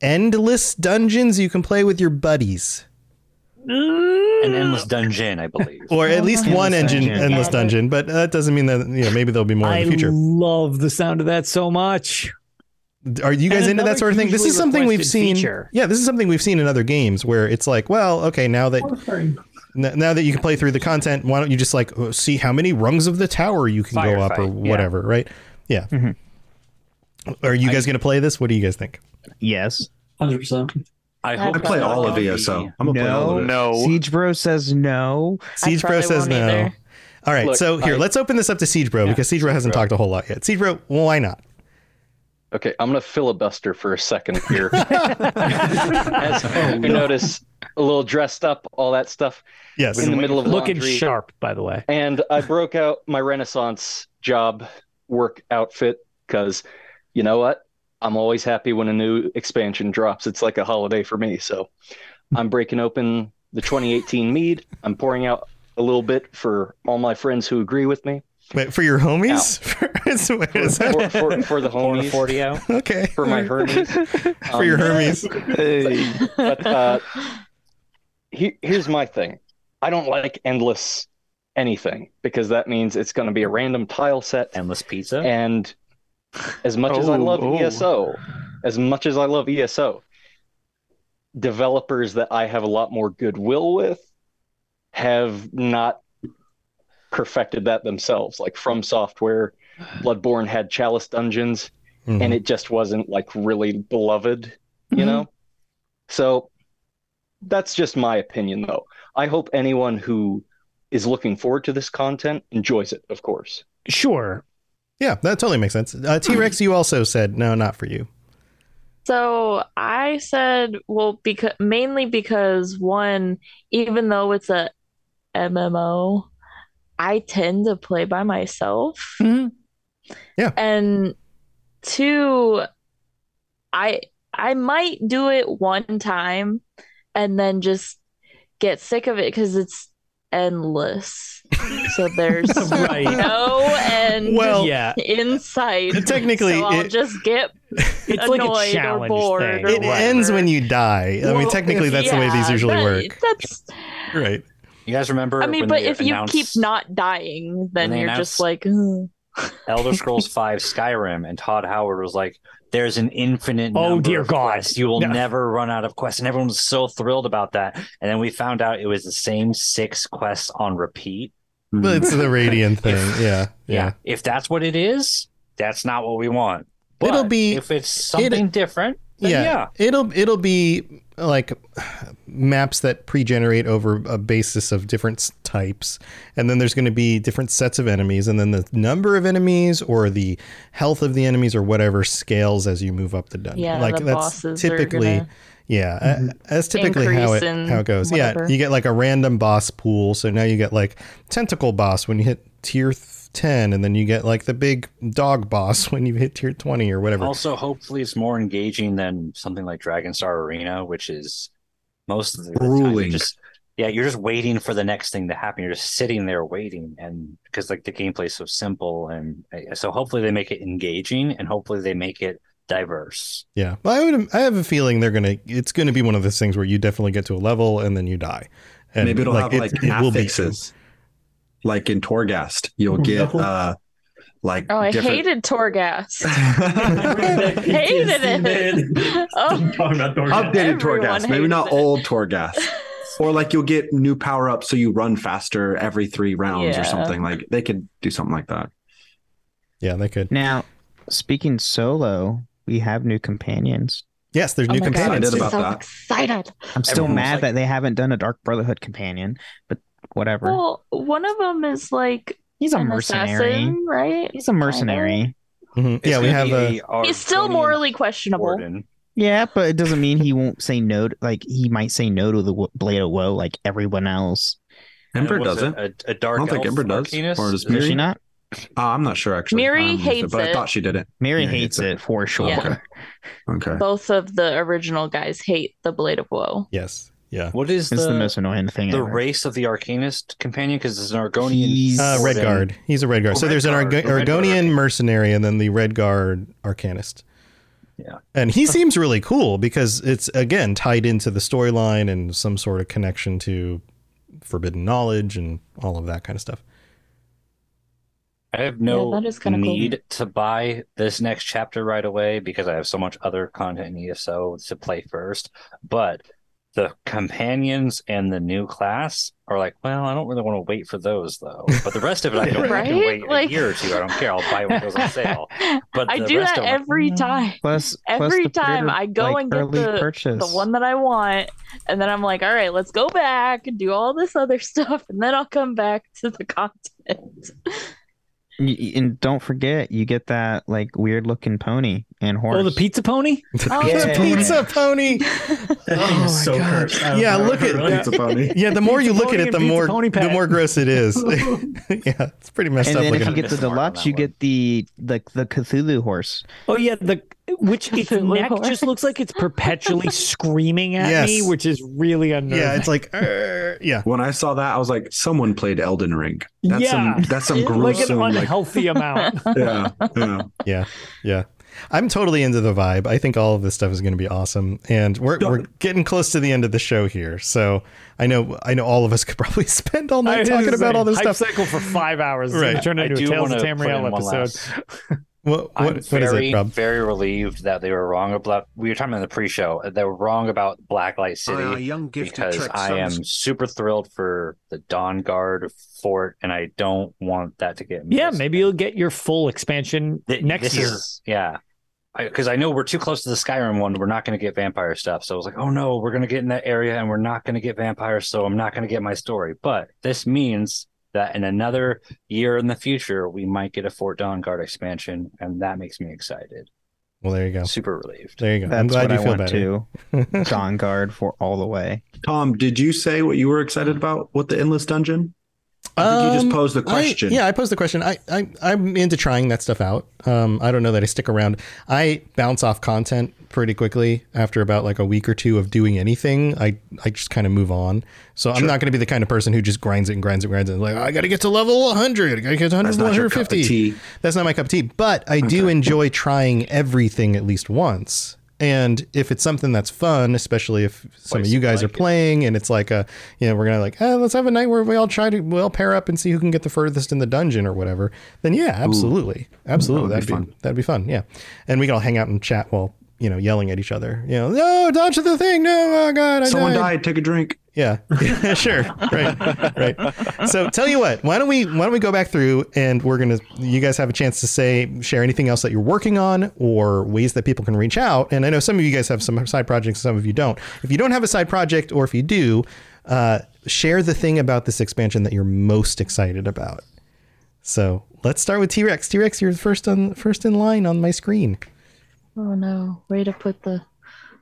endless dungeons you can play with your buddies. An endless dungeon, I believe. Or at least Endless one engine dungeon. endless dungeon, but that doesn't mean that you know maybe there'll be more I in the future. I love the sound of that so much. Are you guys And into that sort of thing? This is something we've seen. feature. Yeah, this is something we've seen in other games where it's like, well, okay, now that now that you can play through the content, why don't you just like uh, see how many rungs of the tower you can go up or Firefight, yeah. whatever, right? Yeah. Mhm. Are you guys going to play this? What do you guys think? Yes. 100%. I I hope I play all of ESO. be- I'm gonna play all of it. No. Siege Bro says no. Siege Bro says no. either. All right, Look, so here, I- let's open this up to Siege Bro Yeah, because Siege Bro hasn't Bro. talked a whole lot yet. Siege Bro, why not? Okay, I'm gonna filibuster for a second here. As oh, you notice, a little dressed up, all that stuff, Yes. in the middle of Looking laundry, sharp, by the way. and I broke out my Renaissance job work outfit because, you know what? I'm always happy when a new expansion drops. It's like a holiday for me. So, I'm breaking open the 2018 mead. I'm pouring out a little bit for all my friends who agree with me. Wait, for your homies? Is- wait, For, is that- for, for, for the homies, 40 out. okay. for my Hermes. For your Um, Hermes. but uh, he, here's my thing I don't like endless anything because that means it's going to be a random tile set. Endless pizza. And as much as I Oh, love oh. ESO, as much as I love ESO, developers that I have a lot more goodwill with have not perfected that themselves. Like From Software, Bloodborne had Chalice Dungeons, Mhm. and it just wasn't like really beloved, you Mhm. know? So that's just my opinion, though. I hope anyone who is looking forward to this content enjoys it, of course. Sure. Yeah, that totally makes sense. Uh, T Rex, you also said no, not for you. So I said, well, because mainly because one, even though it's a MMO, I tend to play by myself. Mhm. Yeah. And two, I I might do it one time and then just get sick of it because it's endless. So there's Right. no end Well, yeah, in sight. Technically, so I'll it- just get it's like a annoyed or challenge bored thing. or It whatever. ends when you die. I mean, technically, that's the way these usually that- work. That's Right. You guys remember? I mean, when but they if you keep not dying, then you're just like, hmm. "Ugh." Elder Scrolls Five Skyrim, and Todd Howard was like, "There's an infinite Oh, number dear of God. quests. You will No. never run out of quests." And everyone was so thrilled about that. And then we found out it was the same six quests on repeat. But mm-hmm. it's the radiant thing. Yeah. Yeah, Yeah. if that's what it is, that's not what we want. It'll be- if it's something different. Then Yeah. yeah. It'll it'll be like maps that pre-generate over a basis of different types and then there's going to be different sets of enemies and then the number of enemies or the health of the enemies or whatever scales as you move up the dungeon Yeah, like the that's bosses are typically gonna yeah a- that's typically how it how it goes. Whatever. yeah you get like a random boss pool. So now you get like tentacle boss when you hit tier th- 10 and then you get like the big dog boss when you hit tier 20 or whatever. Also, hopefully, it's more engaging than something like Dragonstar Arena, which is most of the time just yeah, you're just waiting for the next thing to happen. You're just sitting there waiting, and because like the gameplay is so simple, and uh, so hopefully they make it engaging, and hopefully they make it diverse. Yeah, well, I would. I have a feeling they're gonna. It's gonna be one of those things where you definitely get to a level and then you die. And Maybe it'll have it- like it will be- affixes. Like in Torghast, you'll get uh like oh, I different hated Torghast. Hated hated it. Oh, Talking about Dorgan. updated Everyone Torghast, maybe not it. old Torghast. Or like you'll get new power ups so you run faster every three rounds Yeah. or something. Like they could do something like that. Yeah, they could. Now, speaking solo, we have new companions. Yes, there's oh new my God, companions. I'm about so that. excited. I'm still Everyone mad like- that they haven't done a Dark Brotherhood companion, but whatever. Well, one of them is like He's a an mercenary. assassin, right? He's a mercenary. Mhm. Yeah, we have a. a He's still morally questionable. warden. Yeah, but it doesn't mean he won't say no. To, like he might say no to the w- blade of woe, like everyone else. Ember doesn't. it A, a dark I don't think Ember does. Or does Is Does she not? Uh, I'm not sure actually. Mirri I haven't used hates but I thought she did it. Mary Yeah, hates hates it. it for sure. Yeah. Okay. Both of the original guys hate the Blade of Woe. Yes. Yeah. What is It's the, the, most annoying thing the ever. race of the Arcanist companion? Because it's an Argonian. He's- Uh, Red. Guard. He's a Redguard. Oh, so Red there's an Guard. Argo- The Redguard Argonian mercenary and then the Redguard Arcanist. Yeah. And he seems really cool because it's again tied into the storyline and some sort of connection to forbidden knowledge and all of that kind of stuff. I have no Yeah, that is kinda cool. need to buy this next chapter right away because I have so much other content in ESO to play first. But the companions and the new class are like, well, I don't really want to wait for those though. But the rest of it, I don't I can Right? wait Like- a year or two. I don't care. I'll buy it when it goes on sale. But I do that of them- every mm. time. Plus, plus Every the time pre-order, I go like, and get the, purchase. the one that I want, and then I'm like, all right, let's go back and do all this other stuff, and then I'll come back to the content. And don't forget, you get that like weird looking pony and horse. Oh, the pizza pony. Oh, The pizza pony. Oh my so God. cursed. Yeah, know. look at- Really? Pizza pony. Yeah, the more you look at it, the more pony the more gross it is. yeah, it's pretty messed and up then if you get the deluxe, you one. get the the the Cthulhu horse. Oh yeah, the which its neck horse. just looks like it's perpetually screaming at Yes. me, which is really unnerving. yeah, it's like "Arr," yeah. When I saw that, I was like, someone played Elden Ring. That's Yeah. some that's some Like an like an gruesome like, unhealthy amount. yeah, yeah. Yeah, yeah. I'm totally into the vibe. I think all of this stuff is going to be awesome, and we're we're getting close to the end of the show here. So I know I know all of us could probably spend all night I talking about all this hype stuff. cycle for five hours. Right. Right. Turn I into a do Tales want of to put in Tamriel episode. last What, I'm what, what is very, it, Rob? very relieved that they were wrong about. We were talking in the pre-show. Uh, they were wrong about Blacklight City Our young because I am sons. super thrilled for the Dawnguard fort, and I don't want that to get. Me. Yeah, missed. maybe you'll get your full expansion Th- next year. is- yeah, because I, know we're too close to the Skyrim one. We're not going to get vampire stuff. So I was like, oh no, we're going to get in that area, and we're not going to get vampires. So I'm not going to get my story. But this means that in another year in the future, we might get a Fort Dawnguard expansion, and that makes me excited. Well, there you go. Super relieved. There you go. That's I'm glad what you I feel better. to. Dawnguard for all the way. Tom, did you say what you were excited about with the endless dungeon? I think you just Um, posed the I- question. yeah, I posed the question. I, I I'm into trying that stuff out. Um, I don't know that I stick around. I bounce off content pretty quickly after about like a week or two of doing anything. I I just kind of move on. So I'm not going to be the kind of person who just grinds it and grinds it and grinds it. Like I got to get to level 100. I got to get to 100, That's not your cup of 150. tea. That's not my cup of tea. But I do enjoy trying everything at least once. And if it's something that's fun, especially if some of you guys are playing and it's like a, you know, we're gonna like, eh, let's have a night where we all try to, we all pair up and see who can get the furthest in the dungeon or whatever. Then yeah, absolutely, absolutely, That would that'd be be, fun. that'd be fun. Yeah, and we can all hang out and chat while you know yelling at each other. You know, no, dodge the thing. No, oh god, I Someone died. died. Take a drink. Yeah, sure, right, right. So tell you what, why don't we why don't we go back through and we're gonna you guys have a chance to say share anything else that you're working on or ways that people can reach out. And I know some of you guys have some side projects, some of you don't. If you don't have a side project, or if you do, uh, share the thing about this expansion that you're most excited about. So let's start with T Rex. T Rex, you're first on first in line on my screen. Oh no! Way to put the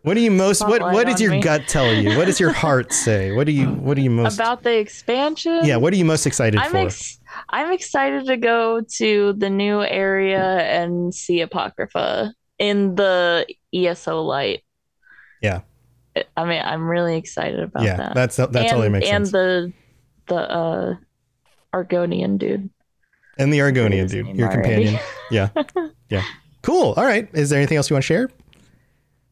What do you most what Spotlight what does your me. gut tell you? What does your heart say? What do you what do you most about the expansion. Yeah, what are you most excited I'm for? ex- I'm excited to go to the new area and see Apocrypha in the ESO light. Yeah. I mean, I'm really excited about yeah, that. that's that and, totally makes and sense. the the uh Argonian dude. and the Argonian dude, your already. companion. Yeah. Yeah. Cool. All right. Is there anything else you want to share?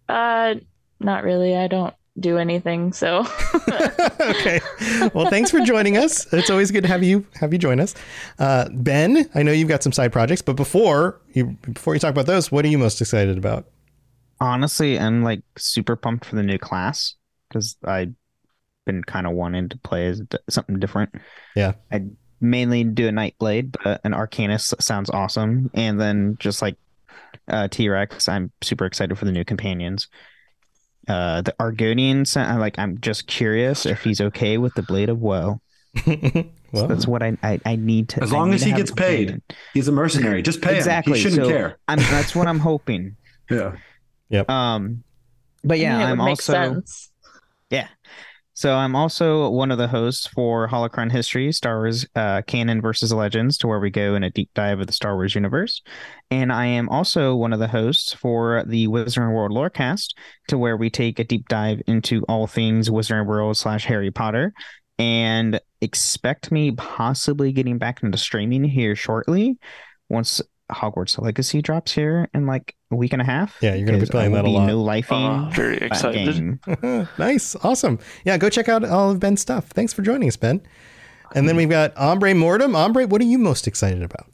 Uh, not really. I don't do anything, so okay. Well, thanks for joining us. It's always good to have you have you join us. Uh, ben, I know you've got some side projects, but before you before you talk about those, what are you most excited about? Honestly, I'm like super pumped for the new class because I've been kind of wanting to play as d- something different. Yeah. I mainly do a Nightblade, but an Arcanist sounds awesome. And then just like uh, T Rex, I'm super excited for the new companions. Uh, the Argonian, I'm like, I'm just curious if he's okay with the Blade of Woe. well, That's what I I, I need to. As long as he gets paid, companion. he's a mercenary. Just pay exactly. him. He shouldn't so care. I'm, that's what I'm hoping. Yeah. Um, but yeah, I mean, I'm also sense. So I'm also one of the hosts for Holocron History, Star Wars uh, Canon versus Legends, to where we go in a deep dive of the Star Wars universe. And I am also one of the hosts for the Wizarding World Lorecast, to where we take a deep dive into all things Wizarding World slash Harry Potter. And expect me possibly getting back into streaming here shortly, once Hogwarts Legacy drops here in like a week and a half. Yeah, you're gonna be playing that a be lot. No lifing. Oh, very that excited. game. nice. Awesome. Yeah, go check out all of Ben's stuff. Thanks for joining us, Ben. And then we've got Ombre Mortem. Ombre, what are you most excited about?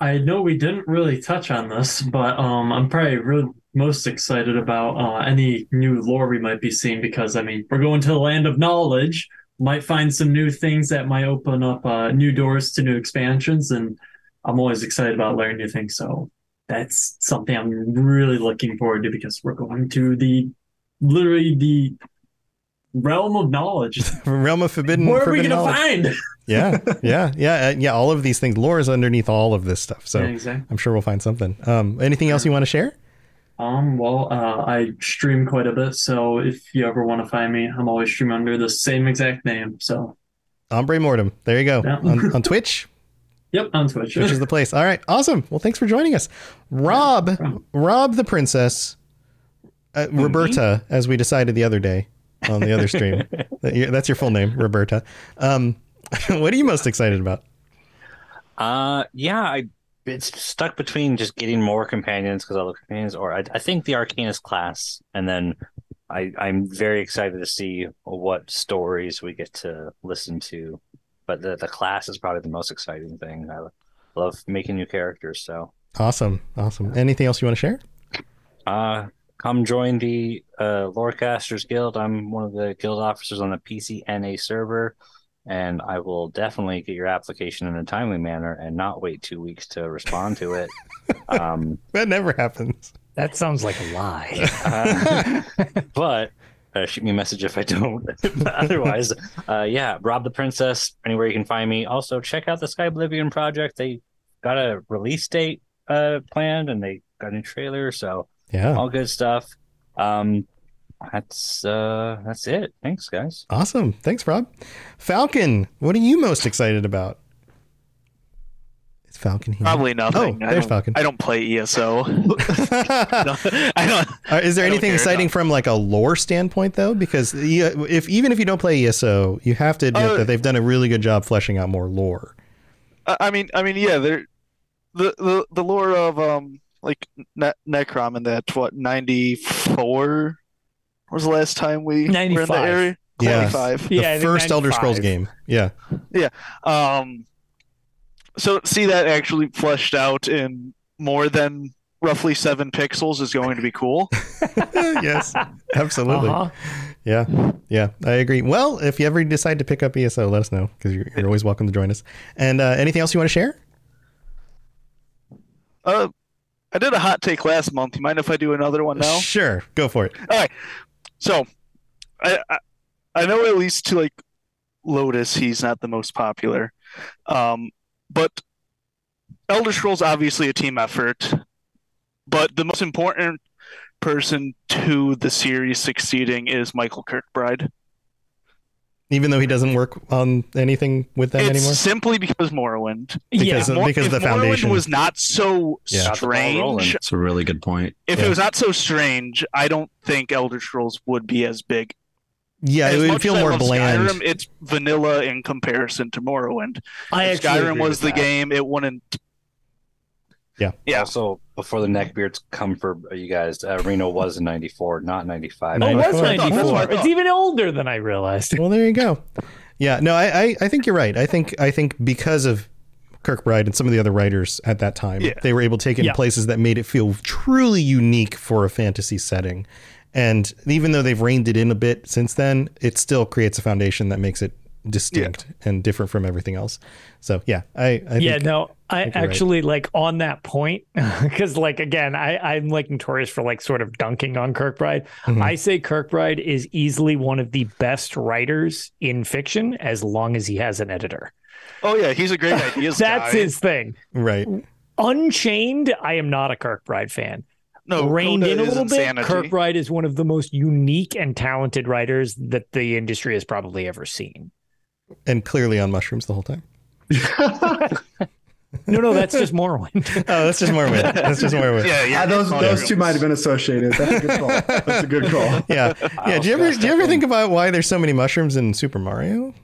I know we didn't really touch on this, but um, I'm probably really most excited about uh, any new lore we might be seeing because I mean we're going to the land of knowledge. Might find some new things that might open up uh, new doors to new expansions, and I'm always excited about learning new things. So that's something I'm really looking forward to because we're going to the literally the realm of knowledge. Realm of Forbidden. Where are we gonna find? yeah, yeah, yeah, yeah. All of these things. Lore is underneath all of this stuff. So Yeah, exactly. I'm sure we'll find something. Um, anything else you want to share? Um, well, uh, I stream quite a bit, so if you ever want to find me, I'm always streaming under the same exact name. So, Ombre Mortem. There you go. Yeah. on, on Twitch, yep, on Twitch. Twitch is the place. All right, awesome. Well, thanks for joining us, Rob. Rob the princess, uh, Roberta, as we decided the other day on the other stream. That's your full name, Roberta. Um, what are you most excited about? Uh, yeah, I it's stuck between just getting more companions because I love companions, or I, I think the Arcanist class, and then I I'm very excited to see what stories we get to listen to. But the the class is probably the most exciting thing. I love making new characters, so Awesome, awesome. Anything else you want to share? uh come join the uh Lorecasters Guild. I'm one of the guild officers on the PCNA server. And I will definitely get your application in a timely manner and not wait two weeks to respond to it. Um, That never happens. That sounds like a lie. uh, but uh, shoot me a message if I don't. But Otherwise, uh, yeah, Rob the Princess, anywhere you can find me. Also, check out the Skyblivion project. They got a release date uh, planned and they got a new trailer. So, Yeah. all good stuff. Um, that's uh that's it. Thanks, guys. Awesome. Thanks, Rob. Falcon, what are you most excited about? Is Falcon here? Probably nothing. Oh, I there's don't- Falcon. I don't play ESO. No, I don't. Uh, is there I don't anything exciting enough. from like a lore standpoint though? Because if even if you don't play ESO, you have to admit Uh, that they've done a really good job fleshing out more lore. I I mean, I mean, yeah, they're the the the lore of um like ne- Necrom and that what ninety four was the last time we were in the area. Yeah. 95. The Yeah, I first Elder Scrolls 95. game. Yeah. Um, so see that actually fleshed out in more than roughly seven pixels is going to be cool. yes. Absolutely. Uh-huh. Yeah. Yeah. I agree. Well, if you ever decide to pick up ESO, let us know because you're, you're always welcome to join us. And uh, anything else you want to share? Uh, I did a hot take last month. You mind if I do another one now? Sure. Go for it. All right. So, I, I I know at least to like Lotus, he's not the most popular, um, but Elder Scrolls obviously a team effort. But the most important person to the series succeeding is Michael Kirkbride. Even though he doesn't work on anything with them it's anymore. simply because Morrowind. Because, If Mor- because if the foundation Morrowind was not so Yeah. Got the ball rolling. strange, It's a really good point. if Yeah. it was not so strange, I don't think Elder Scrolls would be as big. Yeah, As it would feel more bland. Skyrim, it's vanilla in comparison to Morrowind. I If Skyrim was the that. game, it wouldn't. Yeah. Yeah. Also, before the neckbeards come for you guys, uh, Arena was in '94, not '95. Oh, it was 94. That's what I 94. thought. It's even older than I realized. Well, there you go. Yeah, no, I, I, I think you're right. I think I think because of Kirkbride and some of the other writers at that time, Yeah. they were able to take it in places that made it feel truly unique for a fantasy setting. And even though they've reined it in a bit since then, it still creates a foundation that makes it distinct and different from everything else. So yeah, I, I yeah, think, no, I think you're right. actually like on that point because, like, again, I I'm like notorious for like sort of dunking on Kirkbride. Mhm. I say Kirkbride is easily one of the best writers in fiction as long as he has an editor. Oh yeah, he's a great ideas That's guy. his thing. right. Unchained, I am not a Kirkbride fan. No, Reined Coda in a is little insanity. bit. Kirkbride is one of the most unique and talented writers that the industry has probably ever seen. And clearly on mushrooms the whole time. No, no, that's just Morrowind. Oh, that's just more wit. That's just more wit. Yeah, yeah. Ah, those those two might have been associated. That's a good call. That's a good call. Yeah. Yeah. Do you ever do you ever think about why there's so many mushrooms in Super Mario?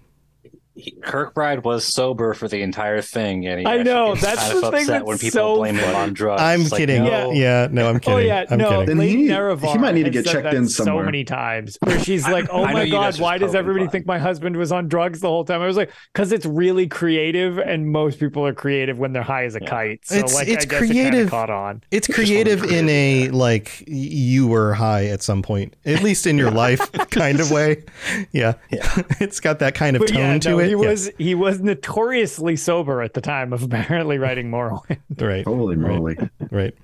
He- Kirkbride was sober for the entire thing, and he I know, that's kind of the thing upset that's when people so blame him on drugs. I'm It's like, kidding. no. Yeah. No, I'm kidding. Oh yeah, I'm no. kidding. Then Lady he- he might need to get checked that in so somewhere. many times. Where she's like, "Oh my god, why does everybody fine. think my husband was on drugs the whole time?" I was like, "Cause it's really creative, and most people are creative when they're high as a Yeah. kite." So It's- like, it's I guess it creative. kind of caught on. It's creative in a like you were high at some point, at least in your life, kind of way. Yeah, yeah. it's got that kind of tone to it. He Yeah. was he was notoriously sober at the time of apparently writing Morrowind. right, Holy moly! right.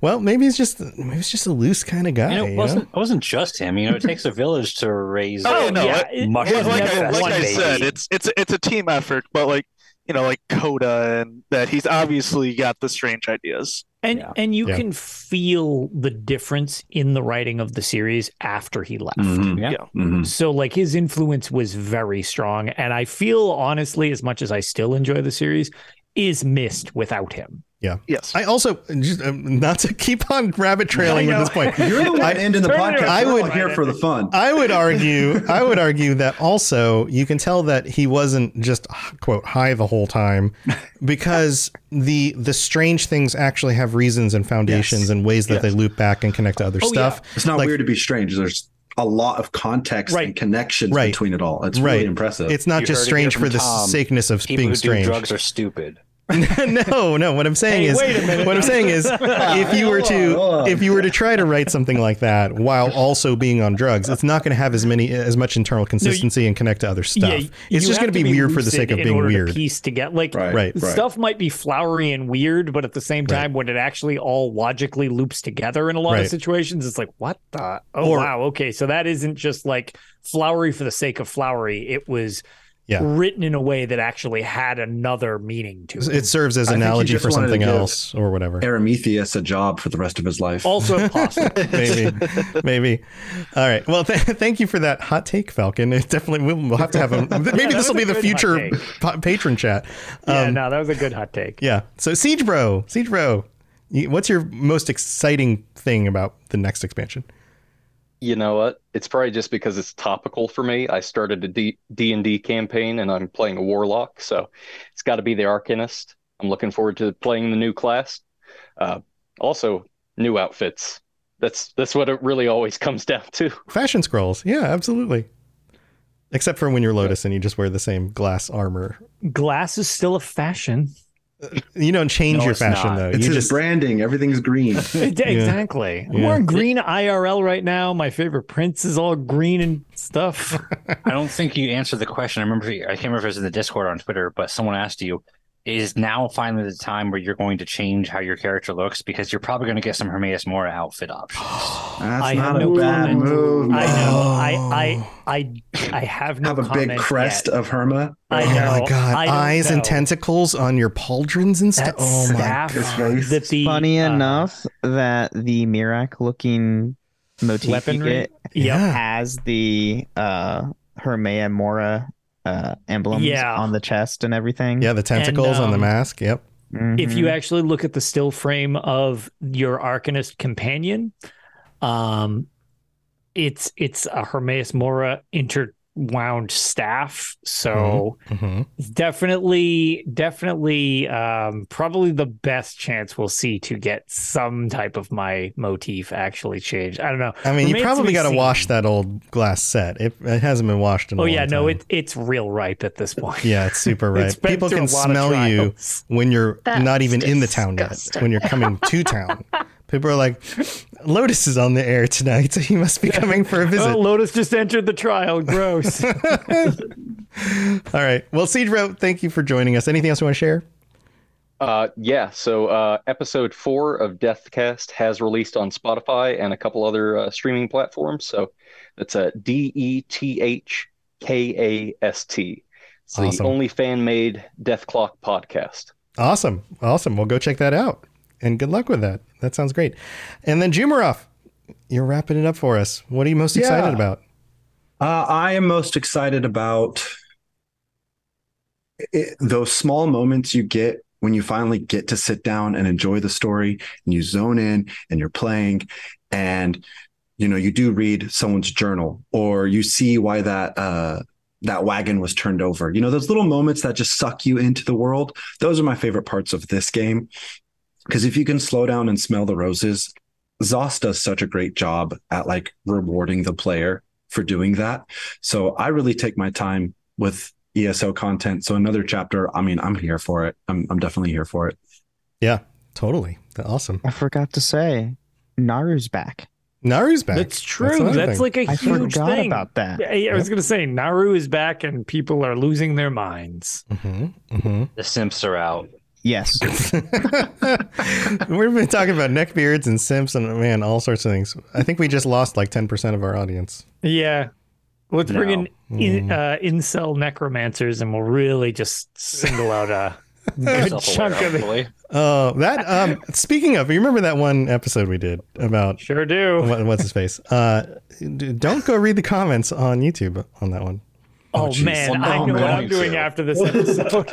Well, maybe he's just maybe he's just a loose kind of guy. You know, it wasn't it wasn't just him. You know, it takes a village to raise. Oh, no, yeah, it- it- mushroom it like I, like I said, it's it's it's a team effort, but like you know, like Coda and that he's obviously got the strange ideas. And Yeah. and you Yeah. can feel the difference in the writing of the series after he left. Mhm. Yeah. Mhm. So like his influence was very strong and I feel honestly as much as I still enjoy the series is missed without him. Yes. I also just um, not to keep on rabbit trailing at this point. You're the one I- ending the podcast. I all would- here for the fun. I would argue, I would argue that also you can tell that he wasn't just quote high the whole time, because the the strange things actually have reasons and foundations Yes. and ways that Yes. they loop back and connect to other Oh, stuff. It's not Like- weird to be strange. There's a lot of context Right. and connections Right. between it all. It's Right. really impressive. It's not You just heard it strange for from the Tom. sakeness of People being who do strange. drugs are stupid. no, no. What I'm saying Hey, is, wait a minute. what I'm saying is, if you were Hold on, hold to, if you were to try to write something like that while also being on drugs, it's not going to have as many, as much internal consistency and connect to other stuff. you it's just going to be weird for the sake of in being order to weird. piece together like right, Right. right. stuff might be flowery and weird, but at the same time, when it actually all logically loops together in a lot Right. of situations, it's like, what the? Oh, Or- wow. Okay. So that isn't just like flowery for the sake of flowery. It was Yeah. written in a way that actually had another meaning to it. It serves as I analogy for something else or whatever. Eremetheus a job for the rest of his life. Also possible. maybe, maybe. All right. Well, th- thank you for that hot take, Falcon. It definitely we'll, we'll have to have him. Maybe that this will be the future pa- patron chat. yeah, Um, no, that was a good hot take. yeah. So Siege Bro, Siege Bro, what's your most exciting thing about the next expansion? You know what? It's probably just because it's topical for me. I started a D and D campaign and I'm playing a warlock, so it's got to be the Arcanist. I'm looking forward to playing the new class. Uh, also, new outfits. That's that's what it really always comes down to. Fashion scrolls. Yeah, absolutely. Except for when you're Lotus and you just wear the same glass armor. Glass is still a fashion. You don't change No, your fashion not. though. it's you his just branding. Everything's green. It- Exactly. I'm Yeah. wearing green IRL right now. My favorite prince is all green and stuff. I don't think you answered the question. I remember I can't remember if it was in the Discord or on Twitter, but someone asked you, "Is now finally the time where you're going to change how your character looks because you're probably going to get some Hermaeus Mora outfit options." That's I not have a no bad comment. move. I know. Oh. I I I I have no Have a big crest yet. of Herma. I oh my god, I eyes know. and tentacles on your pauldrons and stuff. Oh my god! his face. that the Funny uh, enough that the Miraak looking motif Weaponry? you get Yeah. has the uh Hermaeus Mora uh emblems Yeah. on the chest and everything. Yeah, the tentacles on the um, mask. Yep. if Mhm. you actually look at the still frame of your Arcanist companion, um, it's it's a Hermaeus Mora interwound staff. So hmm it's definitely, definitely, um, probably the best chance we'll see to get some type of my motif actually changed. I don't know. I mean, you Remains to probably got to wash that old glass set. It, it hasn't been washed in a Oh long yeah, no, time. it it's real ripe at this point. Yeah, it's super It's People can a lot of smell you when you're That's not even in the town yet. When you're coming to town, people are like, "Lotus is on the air tonight, so he must be coming for a visit." Oh, Lotus just entered the trial. Gross. All right. Well, Siege Bro, thank you for joining us. Anything else you want to share? Uh, yeah, so uh, episode four of Dethkast has released on Spotify and a couple other uh, streaming platforms. So that's a D E T H K A S T. It's the only fan made Dethklok podcast. Awesome. Awesome. Well, go check that out. And good luck with that. That sounds great. And then Jumarov, you're wrapping it up for us. What are you most excited Yeah. about? Uh, I am most excited about it, those small moments you get when you finally get to sit down and enjoy the story and you zone in and you're playing and you know you do read someone's journal or you see why that uh that wagon was turned over you know those little moments that just suck you into the world those are my favorite parts of this game because if you can slow down and smell the roses ZOS does such a great job at like rewarding the player for doing that. So I really take my time with ESO content. So another chapter, I mean, I'm here for it. I'm I'm definitely here for it. Yeah, totally. Awesome. I forgot to say Naru's back. Naru's back. That's true. another That's, like a I huge forgot thing. about that. Yeah, I was gonna say Naru is back and people are losing their minds. Mm-hmm, mm-hmm. The simps are out. Yes. We've been talking about neckbeards and simps and man, all sorts of things. I think we just lost like 10% of our audience. Yeah. Let's bring in, No. in uh, incel necromancers and we'll really just single out a good chunk of it. hopefully. Oh, that um speaking of, you remember that one episode we did about Sure do. what, what's his face? Uh don't go read the comments on YouTube on that one. Oh, jeez. man, Well, I no, know what man. I'm doing after this episode.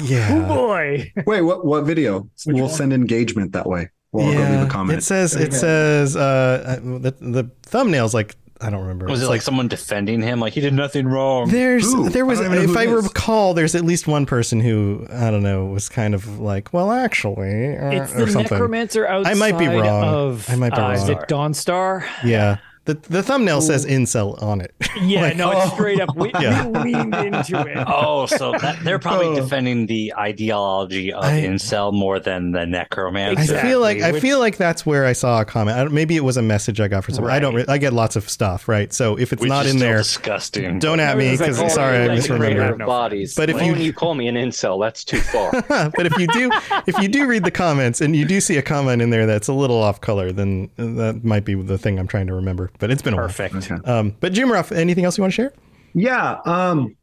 Oh Yeah. boy. Wait, what what video? we'll send engagement that way. Well, I'll go leave a comment. It says it says uh the the thumbnail's like I don't remember. Was It's it like someone defending him? Like he did nothing wrong. There's Who? there was I don't even know if I it is. recall there's at least one person who I don't know was kind of like well actually uh, It's or the something. necromancer outside I might be wrong. of I might be uh, is it Dawnstar? Yeah. The the thumbnail says incel on it. Yeah, Like, no, it's oh. straight up. We, Yeah. we leaned into it. Oh, so that, they're probably Oh. defending the ideology of I- incel more than the necromancer. I feel like I feel like that's where I saw a comment. I don't, maybe it was a message I got from someone. I don't. Re- I get lots of stuff, right? So if it's Which not is in there, disgusting. don't at me Everyone's like, because oh, sorry I like, misremember. no. bodies. But if But you- you call me an incel, that's too far. but if you do, if you do read the comments and you do see a comment in there that's a little off color, then that might be the thing I'm trying to remember. But it's been a Perfect. Okay. while. Um, but Jim Ruff, anything else you want to share? Yeah. Um,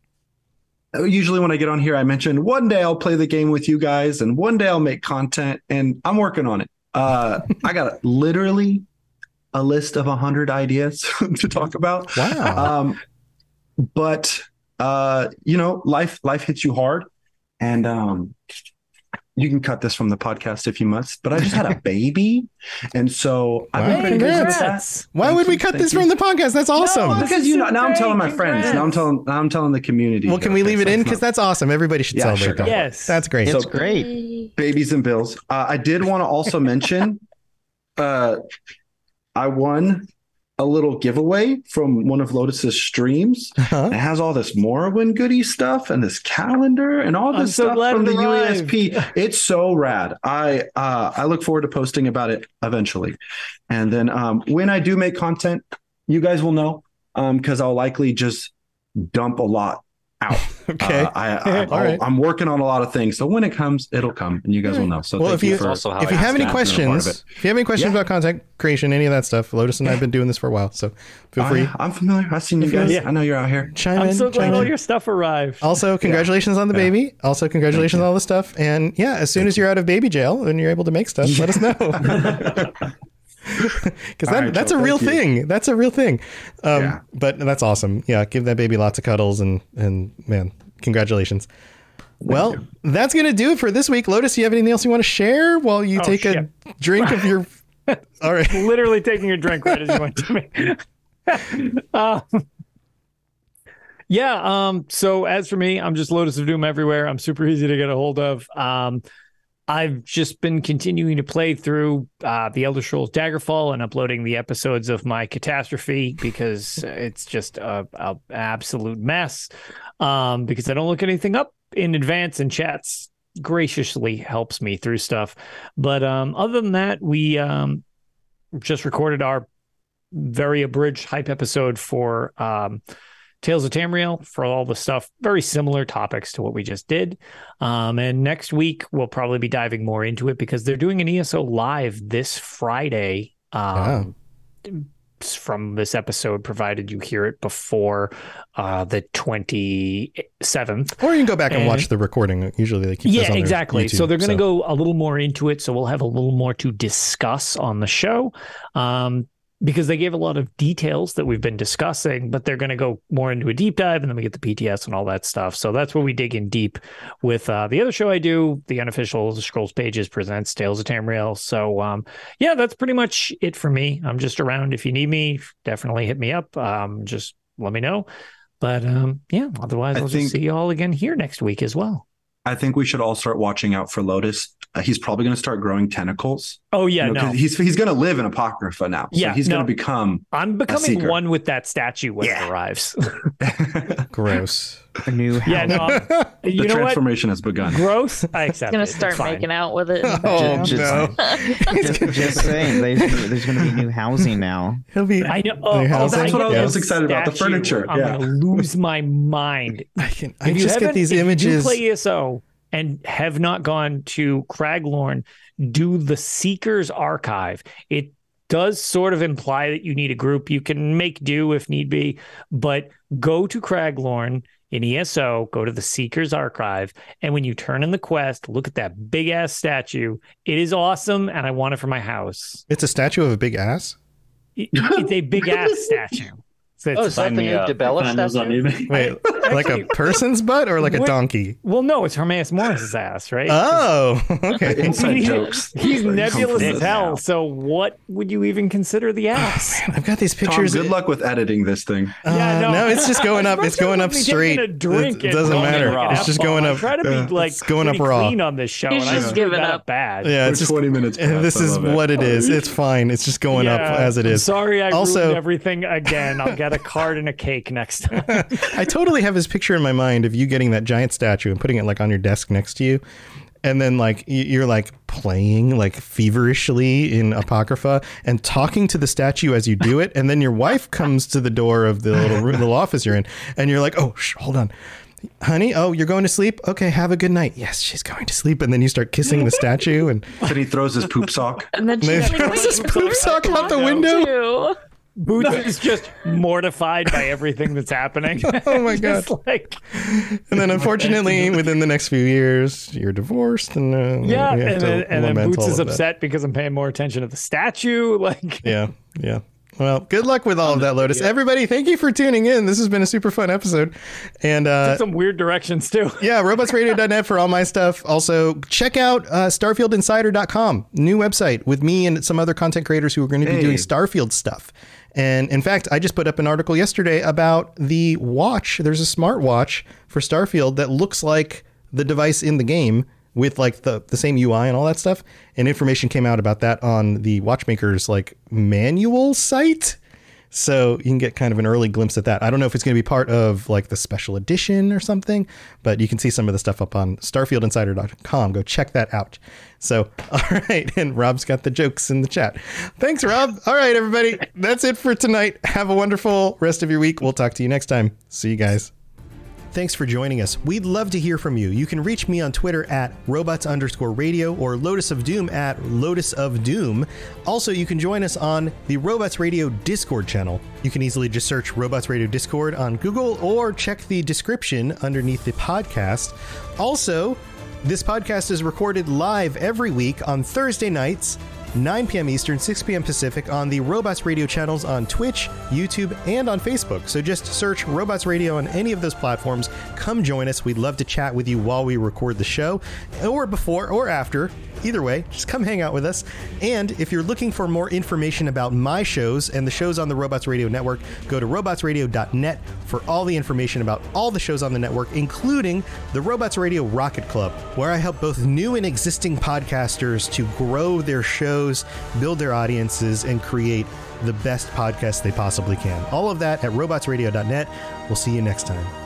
usually when I get on here, I mention one day I'll play the game with you guys, and one day I'll make content, and I'm working on it. Uh, I got literally a list of hundred ideas to talk about. Wow. Um, but uh, you know, life life hits you hard, and um, you can cut this from the podcast if you must. But I just had a baby, and so I've been Wow. pretty busy. Congrats. Why Thank would we you, cut this you. from the podcast? That's awesome. because you know now I'm telling my friends. Now I'm telling now I'm telling the community. well, can we leave it in? Because that's awesome. Everybody should Yeah, celebrate sure, that. go for it. Yes. That's great. So- great. babies and bills. Uh, I did want to also mention, uh, I won a little giveaway from one of Lotus's streams. Uh-huh. It has all this Morrowind goodie stuff and this calendar and all this so stuff from the arrived. UESP. It's so rad. I uh, I look forward to posting about it eventually, and then um, when I do make content, you guys will know because I'll likely just dump a lot out. Okay. Uh, I, I, All right. I'm working on a lot of things, so when it comes, it'll come, and you guys will know. So well, thank if you, for also how if you have any that. Being a part of questions, if you have any questions Yeah. about content creation, any of that stuff, Lotus and I have been doing this for a while, so feel Oh, free. yeah, I'm familiar. I've seen you guys. Yeah. I know you're out here. Chime I'm in. so glad chime all in. your stuff arrived. Also, congratulations on the Yeah. baby. Also, congratulations on all the stuff. And yeah, as soon as you're out of baby jail and you're able to make stuff, let us know. Because that, right, that's Joe, a real thank you. thing. That's a real thing. Um, Yeah. But that's awesome. Yeah, give that baby lots of cuddles and and man, congratulations. well, that's gonna do it for this week. Lotus, you have anything else you want to share while you Oh, take a drink of your? All right. Literally taking a drink right as you went to me. uh, yeah. Um. So as for me, I'm just Lotus of Doom everywhere. I'm super easy to get a hold of. Um. I've just been continuing to play through uh, the Elder Scrolls Daggerfall and uploading the episodes of my catastrophe because it's just a, a absolute mess. Um, because I don't look anything up in advance, and chats graciously helps me through stuff. But um, other than that, we um, just recorded our very abridged hype episode for um, Tales of Tamriel for all the stuff, very similar topics to what we just did. Um, and next week, we'll probably be diving more into it because they're doing an ESO live this Friday. Um, From this episode, provided you hear it before uh, the 27th. Or you can go back and, And- watch the recording. Usually they keep those Yeah, exactly. so they're going to go a little more into it. So we'll have a little more to discuss on the show. Um, because they gave a lot of details that we've been discussing, but they're going to go more into a deep dive and then we get the PTS and all that stuff. So that's where we dig in deep with uh, the other show I do, the unofficial Scrolls Pages presents Tales of Tamriel. So um, yeah, that's pretty much it for me. I'm just around if you need me, definitely hit me up. Um, just let me know. But um, yeah, otherwise I I'll think- just see you all again here next week as well. I think we should all start watching out for Lotus. Uh, he's probably going to start growing tentacles. Oh yeah, You know, 'cause no. he's he's going to live in Apocrypha now. So Yeah, he's no. going to become I'm becoming one with that statue when it arrives. Gross. A new house. yeah, no. Um, I'm- the you know what? transformation has begun. Gross. I accept. gonna it. Start making out with it. Oh Just- no. just, just saying, there's, there's going to be new housing now. He'll be. I know. Oh, Your oh, house if is- That's what I was Yes. most excited about. The statue, furniture. I'm yeah. gonna lose my mind. I can. I If you just get haven't- these if you play ESO and have not gone to Craglorn, do the Seekers Archive. It does sort of imply that you need a group. You can make do if need be, but go to Craglorn in ESO, go to the Seekers Archive, and when you turn in the quest, look at that big ass statue. It is awesome, and I want it for my house. It's a statue of a big ass. It- it's a big ass statue. So it's- Oh, is that Sign the me new up. Dibella on statue? Wait, like a person's butt or like a What- donkey? well, no, it's Hermaeus Morris's ass, right? Oh, okay. Inside He's- jokes. He's nebulous as hell. now. So what would you even consider the ass? I've got these Tom, pictures. good luck with editing this thing. Uh, Yeah, no. no. it's just going up. It's going up straight. a drink it doesn't matter. It's just F-bomb. going I up. try to be like it's going up raw. clean on this show, He's and just giving up. bad. Yeah, it's just 20 minutes This is what it is. It's fine. It's just going up as it is. Sorry, I Also- ruined everything again. I'll get a card and a cake next time. I totally have his picture in my mind of you getting that giant statue and putting it like on your desk next to you. And then like you're like playing like feverishly in Apocrypha and talking to the statue as you do it. And then your wife comes to the door of the little room, the little office you're in. And you're like, oh, sh- hold on. Honey, oh, you're going to sleep? Okay, have a good night. Yes, she's going to sleep. And then you start kissing the statue and Then he throws his poop sock. And then They she's like, throw his poop sock out the window?" too." Boots is just mortified by everything that's happening. Oh my God. like And then, unfortunately, within the next few years, you're divorced, and uh, yeah, and then, and then Boots is of that. upset because I'm paying more attention to the statue. Like, Yeah, yeah. Well, good luck with all of that, Lotus. Everybody, thank you for tuning in. This has been a super fun episode, and uh, some weird directions too. yeah, robotsradio.net for all my stuff. Also, check out uh, StarfieldInsider.com, new website with me and some other content creators who are going to be Hey. doing Starfield stuff. And in fact, I just put up an article yesterday about the watch. There's a smartwatch for Starfield that looks like the device in the game with like the, the same UI and all that stuff. And information came out about that on the watchmaker's like manual site. So you can get kind of an early glimpse at that. I don't know if it's going to be part of like the special edition or something, but you can see some of the stuff up on starfieldinsider.com. Go check that out. So, all right. And Rob's got the jokes in the chat. Thanks, Rob. All right, everybody. That's it for tonight. Have a wonderful rest of your week. We'll talk to you next time. See you guys. Thanks for joining us. We'd love to hear from you. You can reach me on Twitter at robots underscore radio or Lotus of Doom at Lotus of Doom. Also, you can join us on the Robots Radio Discord channel. You can easily just search Robots Radio Discord on Google or check the description underneath the podcast. Also, this podcast is recorded live every week on Thursday nights 9 p.m. Eastern, 6 p.m. Pacific on the Robots Radio channels on Twitch, YouTube, and on Facebook. So just search Robots Radio on any of those platforms. Come join us. We'd love to chat with you while we record the show, or before or after. Either way, just come hang out with us. And if you're looking for more information about my shows and the shows on the Robots Radio Network, go to robotsradio.net for all the information about all the shows on the network, including the Robots Radio Rocket Club, where I help both new and existing podcasters to grow their shows, build their audiences, and create the best podcast they possibly can. All of that at robotsradio.net. We'll see you next time.